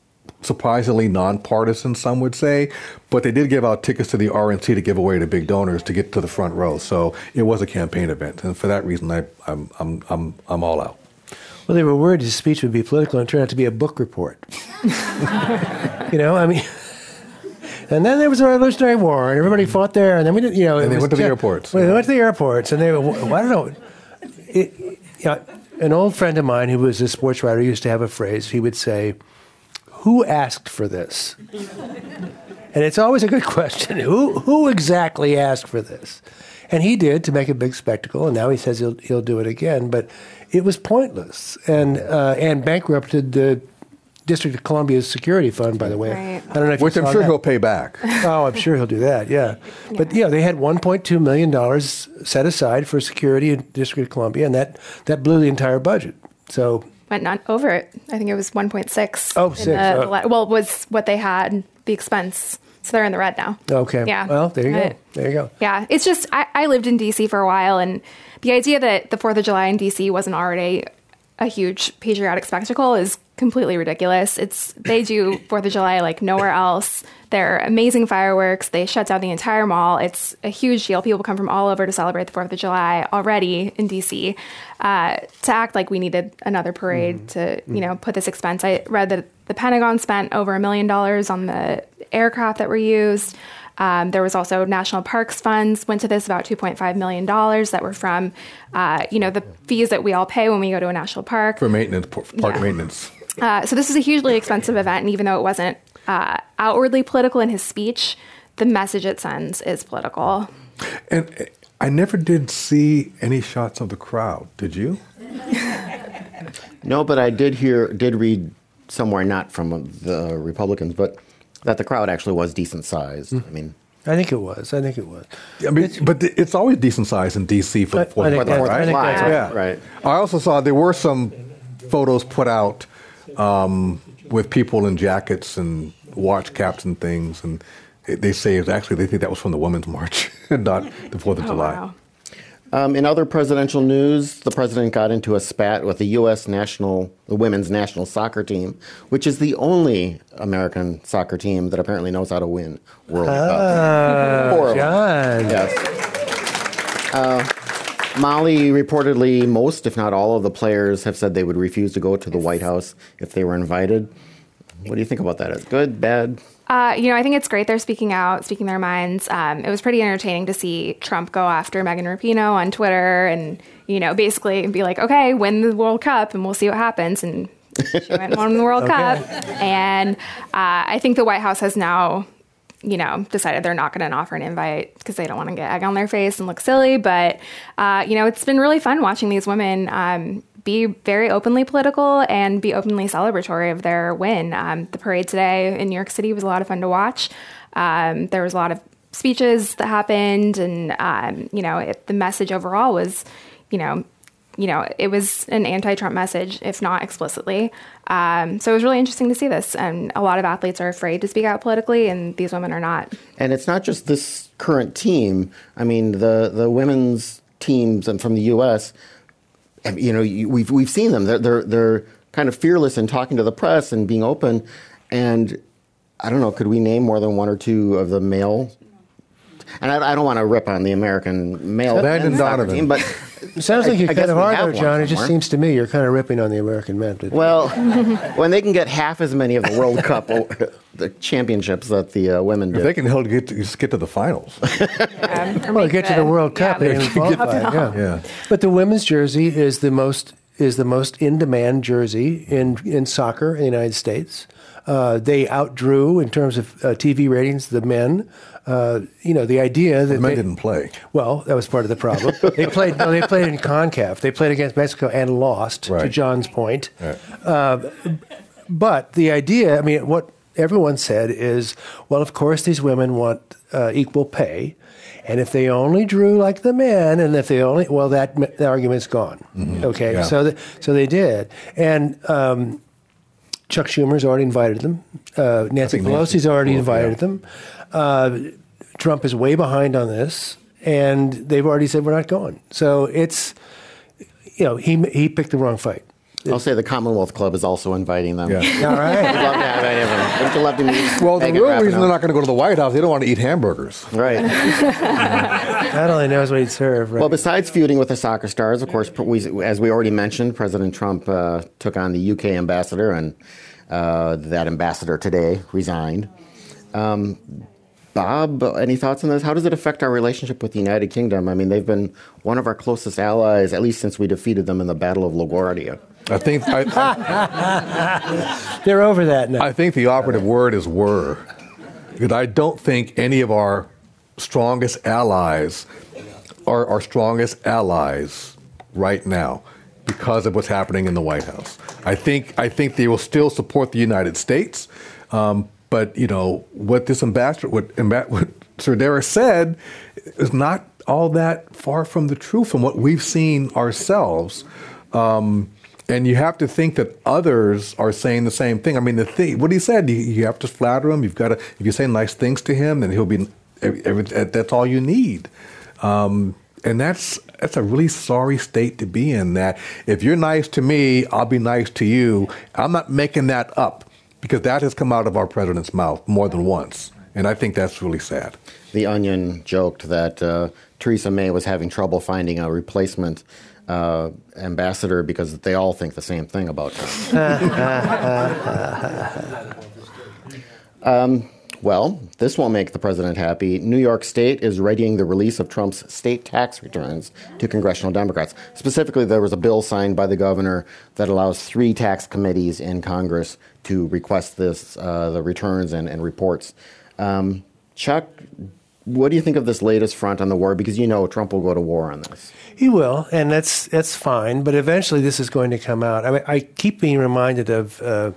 surprisingly nonpartisan, some would say, but they did give out tickets to the RNC to give away to big donors to get to the front row. So it was a campaign event, and for that reason, I, I'm I'm I'm I'm all out. Well, they were worried his speech would be political and turn out to be a book report. you know, I mean. And then there was the Revolutionary War, and everybody fought there, and then we did, you know. And they went to the airports. Well, they went to the airports, and they, well, I don't know. It, you know, an old friend of mine who was a sports writer used to have a phrase. He would say, "Who asked for this?" And it's always a good question. Who who exactly asked for this? And he did to make a big spectacle, and now he says he'll he'll do it again. But it was pointless, and uh, and bankrupted the District of Columbia's security fund. By the way, Right. I don't know if Which you I'm sure that. he'll pay back. Oh, I'm sure he'll do that. Yeah, but yeah, they had 1.2 million dollars set aside for security in District of Columbia, and that that blew the entire budget. So went not over it. I think it was 1.6. Oh, in six. the Oh. le- well, was what they had the expense. So they're in the red now. okay, Yeah. Well, there you go. Right. There you go. Yeah, it's just I, I lived in DC for a while, and the idea that the Fourth of July in DC wasn't already a huge patriotic spectacle is completely ridiculous. It's they do Fourth of July like nowhere else. They're amazing fireworks. They shut down the entire mall. It's a huge deal. People come from all over to celebrate the Fourth of July already in DC. Uh, to act like we needed another parade to you know put this expense. I read that the Pentagon spent over a million dollars on the aircraft that were used. Um, there was also national parks funds went to this about 2.5 million dollars that were from, uh, you know, the fees that we all pay when we go to a national park. for maintenance, park Yeah. maintenance. Uh, so this is a hugely expensive event, and even though it wasn't uh, outwardly political in his speech, the message it sends is political. And uh, I never did see any shots of the crowd. Did you? No, but I did hear, did read somewhere, not from the Republicans, but that the crowd actually was decent sized. I mean, I think it was. I think it was. I mean, but it's always decent size in DC for the Fourth of July, Fourth I right? think July, that's Yeah, right. I also saw there were some photos put out um, with people in jackets and watch caps and things, and they say it's actually they think that was from the Women's March, not the Fourth of Oh, July. wow. Um, in other presidential news, the president got into a spat with the U.S. national, the women's national soccer team, which is the only American soccer team that apparently knows how to win World Cup. Four. Ah, John. Yes. Uh, Mollie reportedly, most, if not all, of the players have said they would refuse to go to the White House if they were invited. What do you think about that? Is good, bad? Uh, you know, I think it's great they're speaking out, speaking their minds. Um, it was pretty entertaining to see Trump go after Megan Rapinoe on Twitter and, you know, basically be like, okay, win the World Cup and we'll see what happens. And she went and won the World Cup. And uh, I think the White House has now, you know, decided they're not going to offer an invite because they don't want to get egg on their face and look silly. But, uh, you know, it's been really fun watching these women. Um, be very openly political and be openly celebratory of their win. Um, the parade today in New York City was a lot of fun to watch. Um, there was a lot of speeches that happened, and um, you know, it, the message overall was, you know, you know, it was an anti-Trump message, if not explicitly. Um, so it was really interesting to see this, and a lot of athletes are afraid to speak out politically, and these women are not. And it's not just this current team. I mean, the the women's teams and from the U.S you know, we've we've seen them. They're they're they're kind of fearless in talking to the press and being open. And I don't know, could we name more than one or two of the male? And I, I don't want to rip on the American male Landon Donovan. team, but It sounds like I- you're I kind of we hard have there, one John. It just seems to me you're kind of ripping on the American men. Well, when they can get half as many of the World Cup, oh, the championships that the uh, women If they can hell get to, just get to the finals. Um, well, get to the World Cup Yeah, and they- qualify. Yeah. Yeah. But the women's jersey is the most is the most in demand jersey in in soccer in the United States. Uh, they outdrew in terms of uh, TV ratings the men. Uh, you know the idea that The men they- didn't play. Well, that was part of the problem. they played. No, they played in CONCACAF. They played against Mexico and lost. Right. To John's point, Right. but the idea, I mean, what everyone said is, well, of course, these women want uh, equal pay. And if they only drew like the men, and if they only, well, that the argument's gone. Okay, Yeah. so the, so they did, and um, Chuck Schumer's already invited them. Uh, Nancy think Nancy Pelosi's already invited yeah. them. Uh, Trump is way behind on this, and they've already said we're not going. So it's, you know, he he picked the wrong fight. I'll say the Commonwealth Club is also inviting them. Yeah. All right. We'd love to have any of them. Wouldn't love to meet? Well, the real reason they're not going to go to the White House, they don't want to eat hamburgers. Right. That only knows what he'd serve. Right? Well, besides feuding with the soccer stars, of course, we, as we already mentioned, President Trump uh, took on the UK ambassador, and uh, that ambassador today resigned. Um, Bob, any thoughts on this? How does it affect our relationship with the United Kingdom? I mean, they've been one of our closest allies, at least since we defeated them in the Battle of LaGuardia. I think I, I, They're over that now. I think the operative word is were. Because I don't think any of our strongest allies are our strongest allies right now because of what's happening in the White House. I think I think they will still support the United States, um, but you know what this ambassador, what, what Sir Darroch said, is not all that far from the truth from what we've seen ourselves. Um, and you have to think that others are saying the same thing. I mean, the thing, what he said, you, you have to flatter him. You've got to, if you say nice things to him, then he'll be, every, that's all you need. Um, and that's that's a really sorry state to be in. That if you're nice to me, I'll be nice to you. I'm not making that up because that has come out of our president's mouth more than once, and I think that's really sad. The Onion joked that uh, Theresa May was having trouble finding a replacement uh, ambassador because they all think the same thing about her. um, well, this won't make the president happy. New York State is readying the release of Trump's state tax returns to congressional Democrats. Specifically, there was a bill signed by the governor that allows three tax committees in Congress to request this, uh, the returns and, and reports. Um, Chuck, what do you think of this latest front on the war? Because you know Trump will go to war on this. He will, and that's that's fine. But eventually, this is going to come out. I mean, I keep being reminded of. Uh,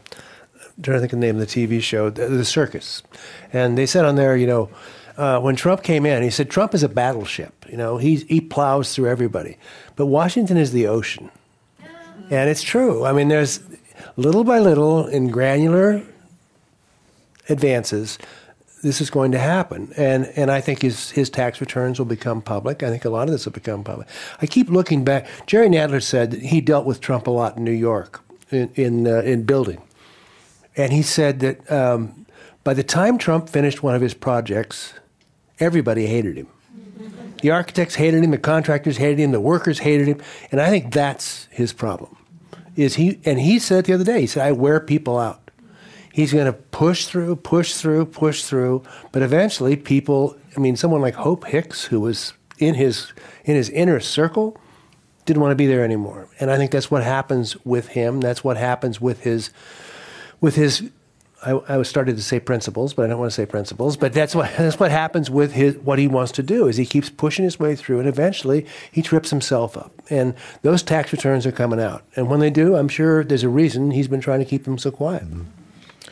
I'm trying to think of the name of the TV show, The, Circus, and they said on there, you know, uh, when Trump came in, he said Trump is a battleship. You know, he he plows through everybody, but Washington is the ocean, and it's true. I mean, there's little by little in granular advances, this is going to happen. And and I think his his tax returns will become public. I think a lot of this will become public. I keep looking back. Jerry Nadler said he dealt with Trump a lot in New York in in, uh, in building, and he said that um, by the time Trump finished one of his projects, everybody hated him. The architects hated him, the contractors hated him, the workers hated him, and I think that's his problem. Is he? And he said the other day, he said, "I wear people out." He's going to push through, push through, push through. But eventually, people, I mean, someone like Hope Hicks, who was in his, in his inner circle, didn't want to be there anymore. And I think that's what happens with him. That's what happens with his, with his I, I was started to say principles, but I don't want to say principles. But that's what that's what happens with his what he wants to do is he keeps pushing his way through, and eventually he trips himself up. And those tax returns are coming out, and when they do, I'm sure there's a reason he's been trying to keep them so quiet. Mm-hmm.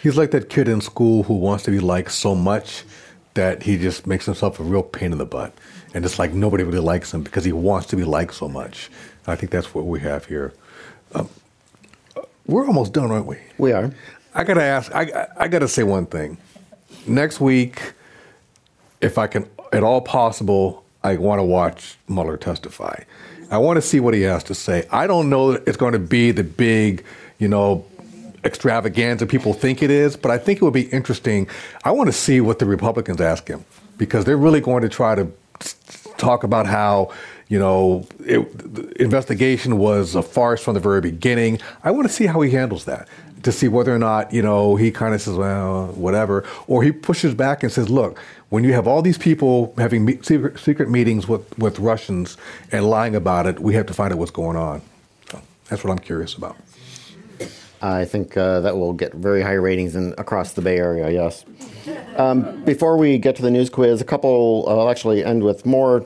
He's like that kid in school who wants to be liked so much that he just makes himself a real pain in the butt, and it's like nobody really likes him because he wants to be liked so much. I think that's what we have here. Um, we're almost done, aren't we? We are. I gotta ask. I I gotta say one thing. Next week, if I can at all possible, I want to watch Mueller testify. I want to see what he has to say. I don't know that it's going to be the big, you know, extravaganza people think it is, but I think it would be interesting. I want to see what the Republicans ask him because they're really going to try to talk about how you know, it, the investigation was a farce from the very beginning. I want to see how he handles that to see whether or not, you know, he kind of says, well, whatever, or he pushes back and says, look, when you have all these people having me- secret, secret meetings with, with Russians and lying about it, we have to find out what's going on. So that's what I'm curious about. I think uh, that will get very high ratings in, across the Bay Area, yes. Um, before we get to the news quiz, a couple, uh, I'll actually end with more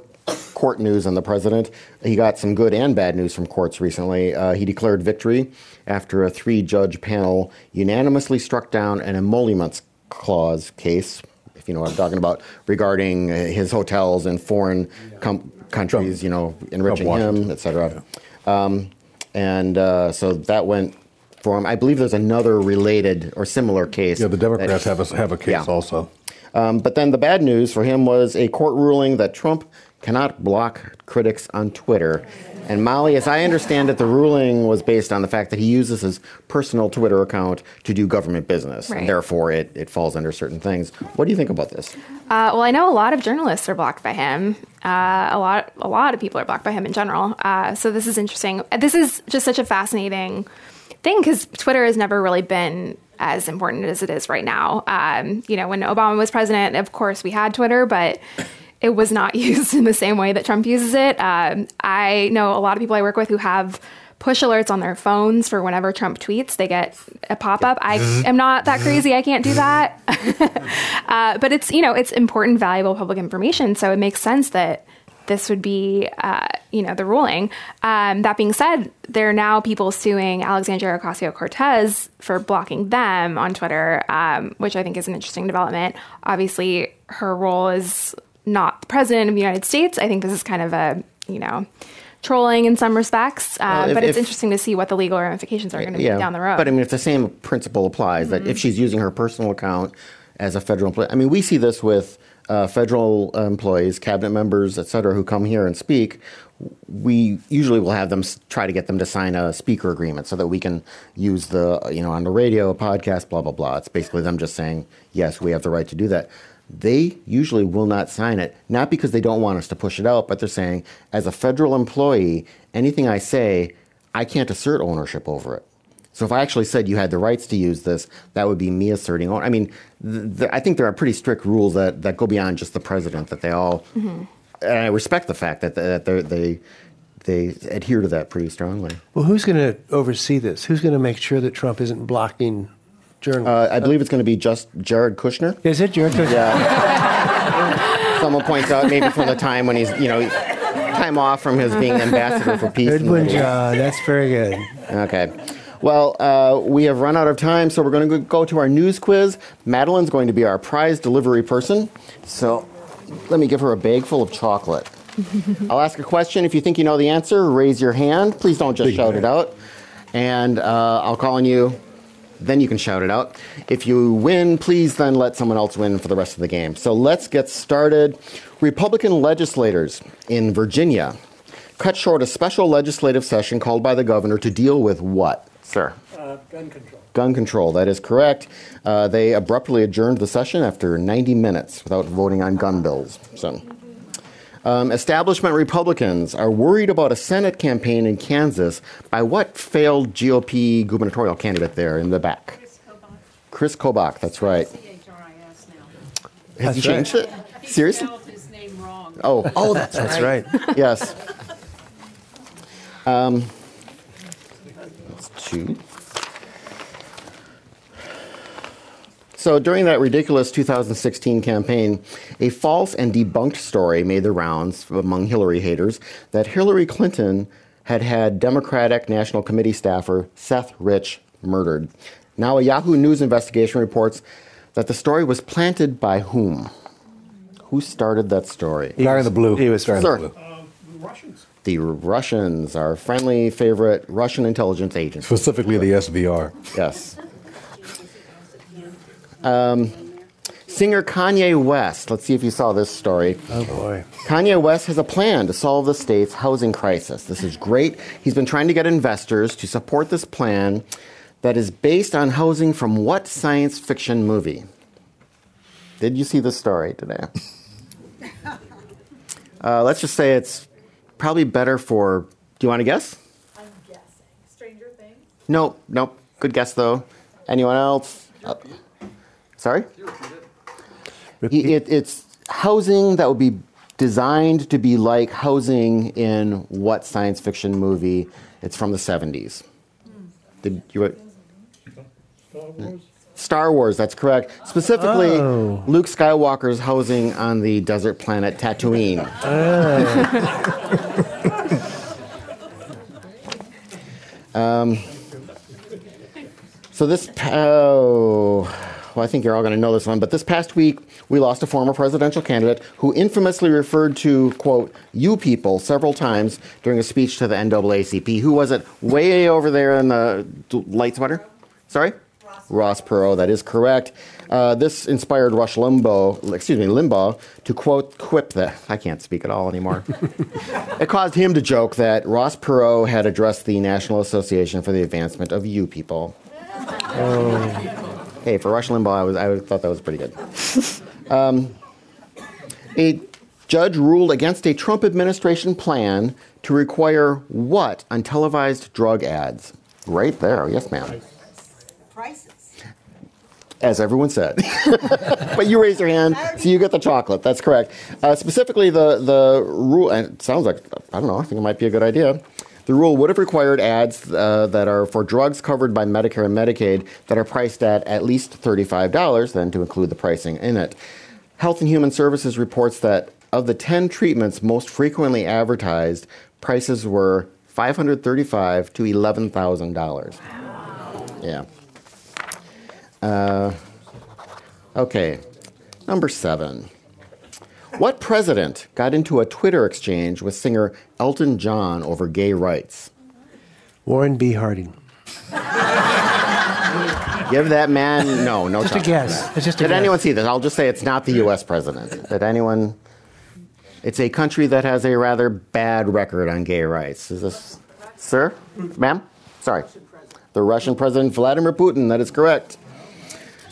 court news on the president. He got some good and bad news from courts recently. Uh, he declared victory after a three judge panel unanimously struck down an emoluments clause case, if you know what I'm talking about, regarding his hotels in foreign com- countries, you know, enriching him, etc. Um, and uh, so that went for him. I believe there's another related or similar case. Yeah, the Democrats have a, have a case yeah. also. Um, but then the bad news for him was a court ruling that Trump cannot block critics on Twitter. And Mollie, as I understand it, the ruling was based on the fact that he uses his personal Twitter account to do government business. Right. And therefore, it, it falls under certain things. What do you think about this? Uh, well, I know a lot of journalists are blocked by him. Uh, a lot, a lot of people are blocked by him in general. Uh, so this is interesting. This is just such a fascinating thing because Twitter has never really been as important as it is right now. Um, you know, when Obama was president, of course we had Twitter, but it was not used in the same way that Trump uses it. Um, I know a lot of people I work with who have push alerts on their phones for whenever Trump tweets, they get a pop up. I am not that crazy. I can't do that. uh, but it's, you know, it's important, valuable public information. So it makes sense that this would be, uh, you know, the ruling. Um, that being said, there are now people suing Alexandria Ocasio Cortez for blocking them on Twitter, um, which I think is an interesting development. Obviously, her role is not the president of the United States. I think this is kind of a, you know, trolling in some respects. Uh, well, if, but it's if, interesting to see what the legal ramifications are going to yeah, be down the road. But I mean, if the same principle applies, mm-hmm. that if mm-hmm. she's using her personal account as a federal employee, I mean, we see this with uh, federal employees, cabinet members, et cetera, who come here and speak. We usually will have them try to get them to sign a speaker agreement so that we can use the, you know, on the radio, podcast, blah, blah, blah. It's basically them just saying, yes, we have the right to do that they usually will not sign it, not because they don't want us to push it out, but they're saying, as a federal employee, anything I say, I can't assert ownership over it. So if I actually said you had the rights to use this, that would be me asserting. I mean, th- th- I think there are pretty strict rules that, that go beyond just the president. That they all, mm-hmm. and I respect the fact that that they they adhere to that pretty strongly. Well, who's going to oversee this? Who's going to make sure that Trump isn't blocking Jared, uh, I believe it's going to be just Jared Kushner. Is it Jared Kushner? Yeah. Someone points out maybe from the time when he's, you know, time off from his being ambassador for peace. Good one, John. That's very good. Okay. Well, uh, we have run out of time, so we're going to go to our news quiz. Madeline's going to be our prize delivery person. So let me give her a bag full of chocolate. I'll ask a question. If you think you know the answer, raise your hand. Please don't just Big shout man. it out. And uh, I'll call on you then you can shout it out. If you win, please then let someone else win for the rest of the game. So let's get started. Republican legislators in Virginia cut short a special legislative session called by the governor to deal with what, sir? Uh, gun control. Gun control, that is correct. Uh, they abruptly adjourned the session after 90 minutes without voting on gun bills. So. Um, establishment Republicans are worried about a Senate campaign in Kansas by what failed GOP gubernatorial candidate there in the back? Chris Kobach. Chris Kobach, that's right. C-H-R-I-S now. Has he That's right. changed it? Seriously? His name wrong. Oh, oh, that's That's right. yes. Um, let's choose. So during that ridiculous 2016 campaign, a false and debunked story made the rounds among Hillary haters that Hillary Clinton had had Democratic National Committee staffer Seth Rich murdered. Now, a Yahoo News investigation reports that the story was planted by whom? Who started that story? Guy in the blue. He was Guy in the blue. The Russians. The Russians, our friendly favorite Russian intelligence agency. Specifically the SVR. Yes. Um, singer Kanye West. Let's see if you saw this story. Oh boy. Kanye West has a plan to solve the state's housing crisis. This is great. He's been trying to get investors to support this plan that is based on housing from what science fiction movie? Did you see this story today? Uh, let's just say it's probably better for. Do you want to guess? I'm guessing. Stranger Things? Nope, nope. Good guess though. Anyone else? Uh, sorry? He- It, it's housing that would be designed to be like housing in what science fiction movie? It's from the 70s. Did you? Star Wars. Star Wars, that's correct. Specifically, Oh. Luke Skywalker's housing on the desert planet Tatooine. um, so this, oh, well, I think you're all going to know this one, but this past week we lost a former presidential candidate who infamously referred to, quote, you people several times during a speech to the NAACP. Who was it? Way over there in the light sweater? Sorry? Ross Perot, that is correct. Uh, this inspired Rush Limbaugh, excuse me, Limbaugh, to quote, quip the, I can't speak at all anymore. it caused him to joke that Ross Perot had addressed the National Association for the Advancement of You People. Hey, for Rush Limbaugh, I, was, I thought that was pretty good. Um, a judge ruled against a Trump administration plan to require what on televised drug ads? Right there, yes, ma'am. prices. As everyone said. but you raised your hand, so you get the chocolate. That's correct. Uh, specifically, the, the rule, and it sounds like, I don't know, I think it might be a good idea. The rule would have required ads uh, that are for drugs covered by Medicare and Medicaid that are priced at at least $35, then to include the pricing in it. Health and Human Services reports that of the 10 treatments most frequently advertised, prices were 535 to $11,000. Yeah. Uh, okay, number seven. What president got into a Twitter exchange with singer Elton John over gay rights? Warren B. Harding. Give that man no, no. Just a guess. It's just a Did guess. anyone see this? I'll just say it's not the U.S. president. Did anyone? It's a country that has a rather bad record on gay rights. Is this, sir, ma'am? Sorry, the Russian president Vladimir Putin. That is correct.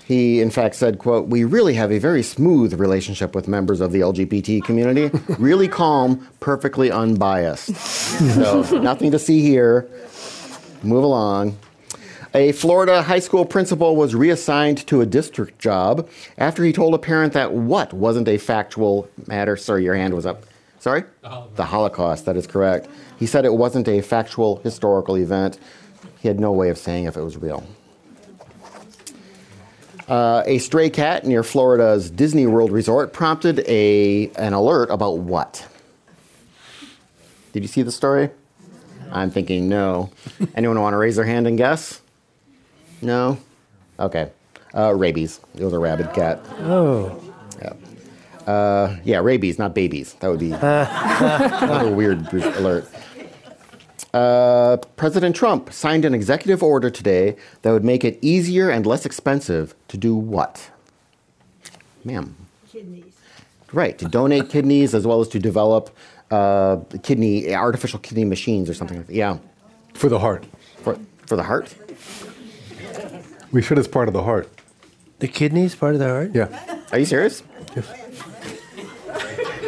He, in fact, said, "quote We really have a very smooth relationship with members of the LGBT community. Really calm, perfectly unbiased. so nothing to see here. Move along." A Florida high school principal was reassigned to a district job after he told a parent that what wasn't a factual matter. Sir, your hand was up. Sorry? The Holocaust. that is correct. He said it wasn't a factual historical event. He had no way of saying if it was real. Uh, a stray cat near Florida's Disney World Resort prompted a, an alert about what? Did you see the story? I'm thinking no. Anyone want to raise their hand and guess? No? Okay. Uh, rabies. It was a rabid cat. Oh. Yeah. Uh, yeah, rabies, not babies. That would be another weird alert. Uh, President Trump signed an executive order today that would make it easier and less expensive to do what? Ma'am. Kidneys. Right, to donate kidneys as well as to develop uh, kidney, artificial kidney machines or something like that. Yeah. For the heart. For, for the heart? We should as part of the heart. The kidneys part of the heart? Yeah. Are you serious?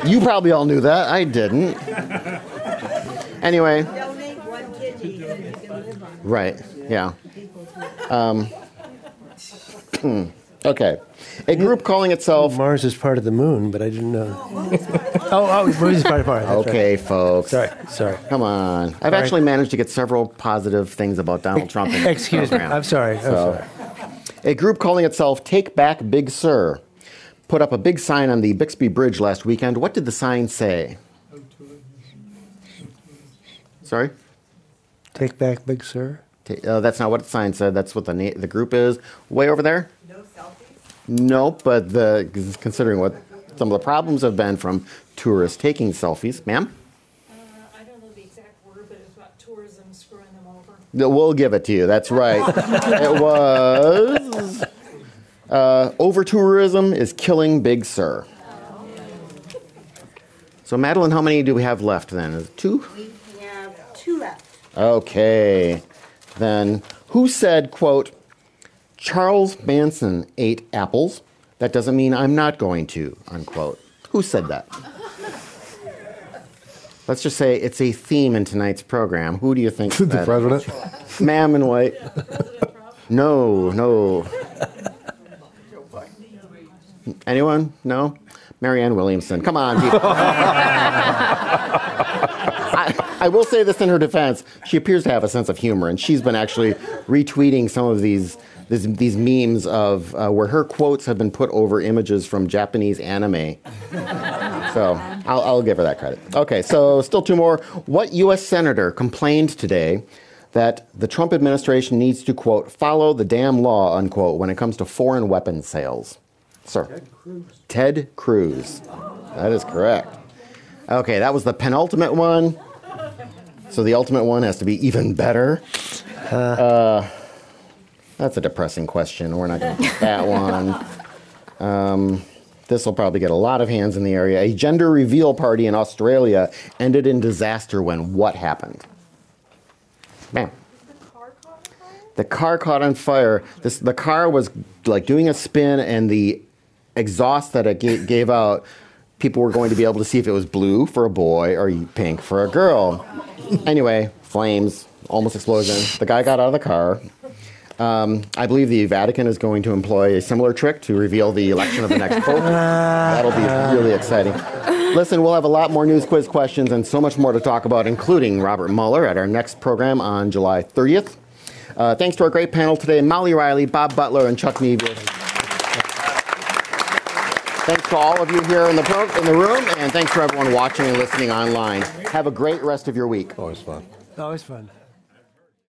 You probably all knew that. I didn't. Anyway, Donate one kidney and you can live on it. Right, yeah. Um, Okay. A group calling itself. Mars is part of the moon, but I didn't know. oh, oh, Mars is part of Mars. that's Okay, folks. Sorry, sorry. Come on. I've Sorry. actually managed to get several positive things about Donald Trump. In this Excuse me. I'm sorry. I'm So- sorry. A group calling itself Take Back Big Sur put up a big sign on the Bixby Bridge last weekend. What did the sign say? Sorry? Take back, Big Sur. Ta- Uh, that's not what the sign said. That's what the na- the group is. Way over there? No selfies? Nope, but the considering what some of the problems have been from tourists taking selfies, ma'am. Uh, I don't know the exact word, but it's about tourism screwing them over. We'll give it to you. That's right. it was uh, over tourism is killing Big Sur. So Madeline, how many do we have left then? Is it two? We have two left. Okay. Then who said, quote, Charles Manson ate apples? That doesn't mean I'm not going to, unquote. Who said that? Let's just say it's a theme in tonight's program. Who do you think? The president? Ma'am in white. No, no. Anyone? No? Marianne Williamson. Come on, people. I, will say this in her defense. She appears to have a sense of humor, and she's been actually retweeting some of these these, these memes of uh, where her quotes have been put over images from Japanese anime. So I'll, I'll give her that credit. Okay, so still two more. What U.S. senator complained today that the Trump administration needs to quote follow the damn law unquote when it comes to foreign weapons sales? Sir. Ted Cruz. Ted Cruz. That is correct. Okay, that was the penultimate one. So the ultimate one has to be even better. Uh, that's a depressing question. We're not going to get that one. Um, this will probably get a lot of hands in the area. A gender reveal party in Australia ended in disaster when what happened? Bam. The car caught on fire. This, the car was like doing a spin, and the exhaust that it ga- gave out, people were going to be able to see if it was blue for a boy or pink for a girl. Anyway, flames, almost explosion. The guy got out of the car. Um, I believe the Vatican is going to employ a similar trick to reveal the election of the next pope. That'll be really exciting. Listen, we'll have a lot more news quiz questions and so much more to talk about, including Robert Mueller at our next program on July 30th. Uh, thanks to our great panel today Mollie Reilly, Bob Butler, and Chuck Nevius. Thanks to all of you here in the, pro- in the room, and thanks for everyone watching and listening online. Have a great rest of your week. Always fun. Always fun.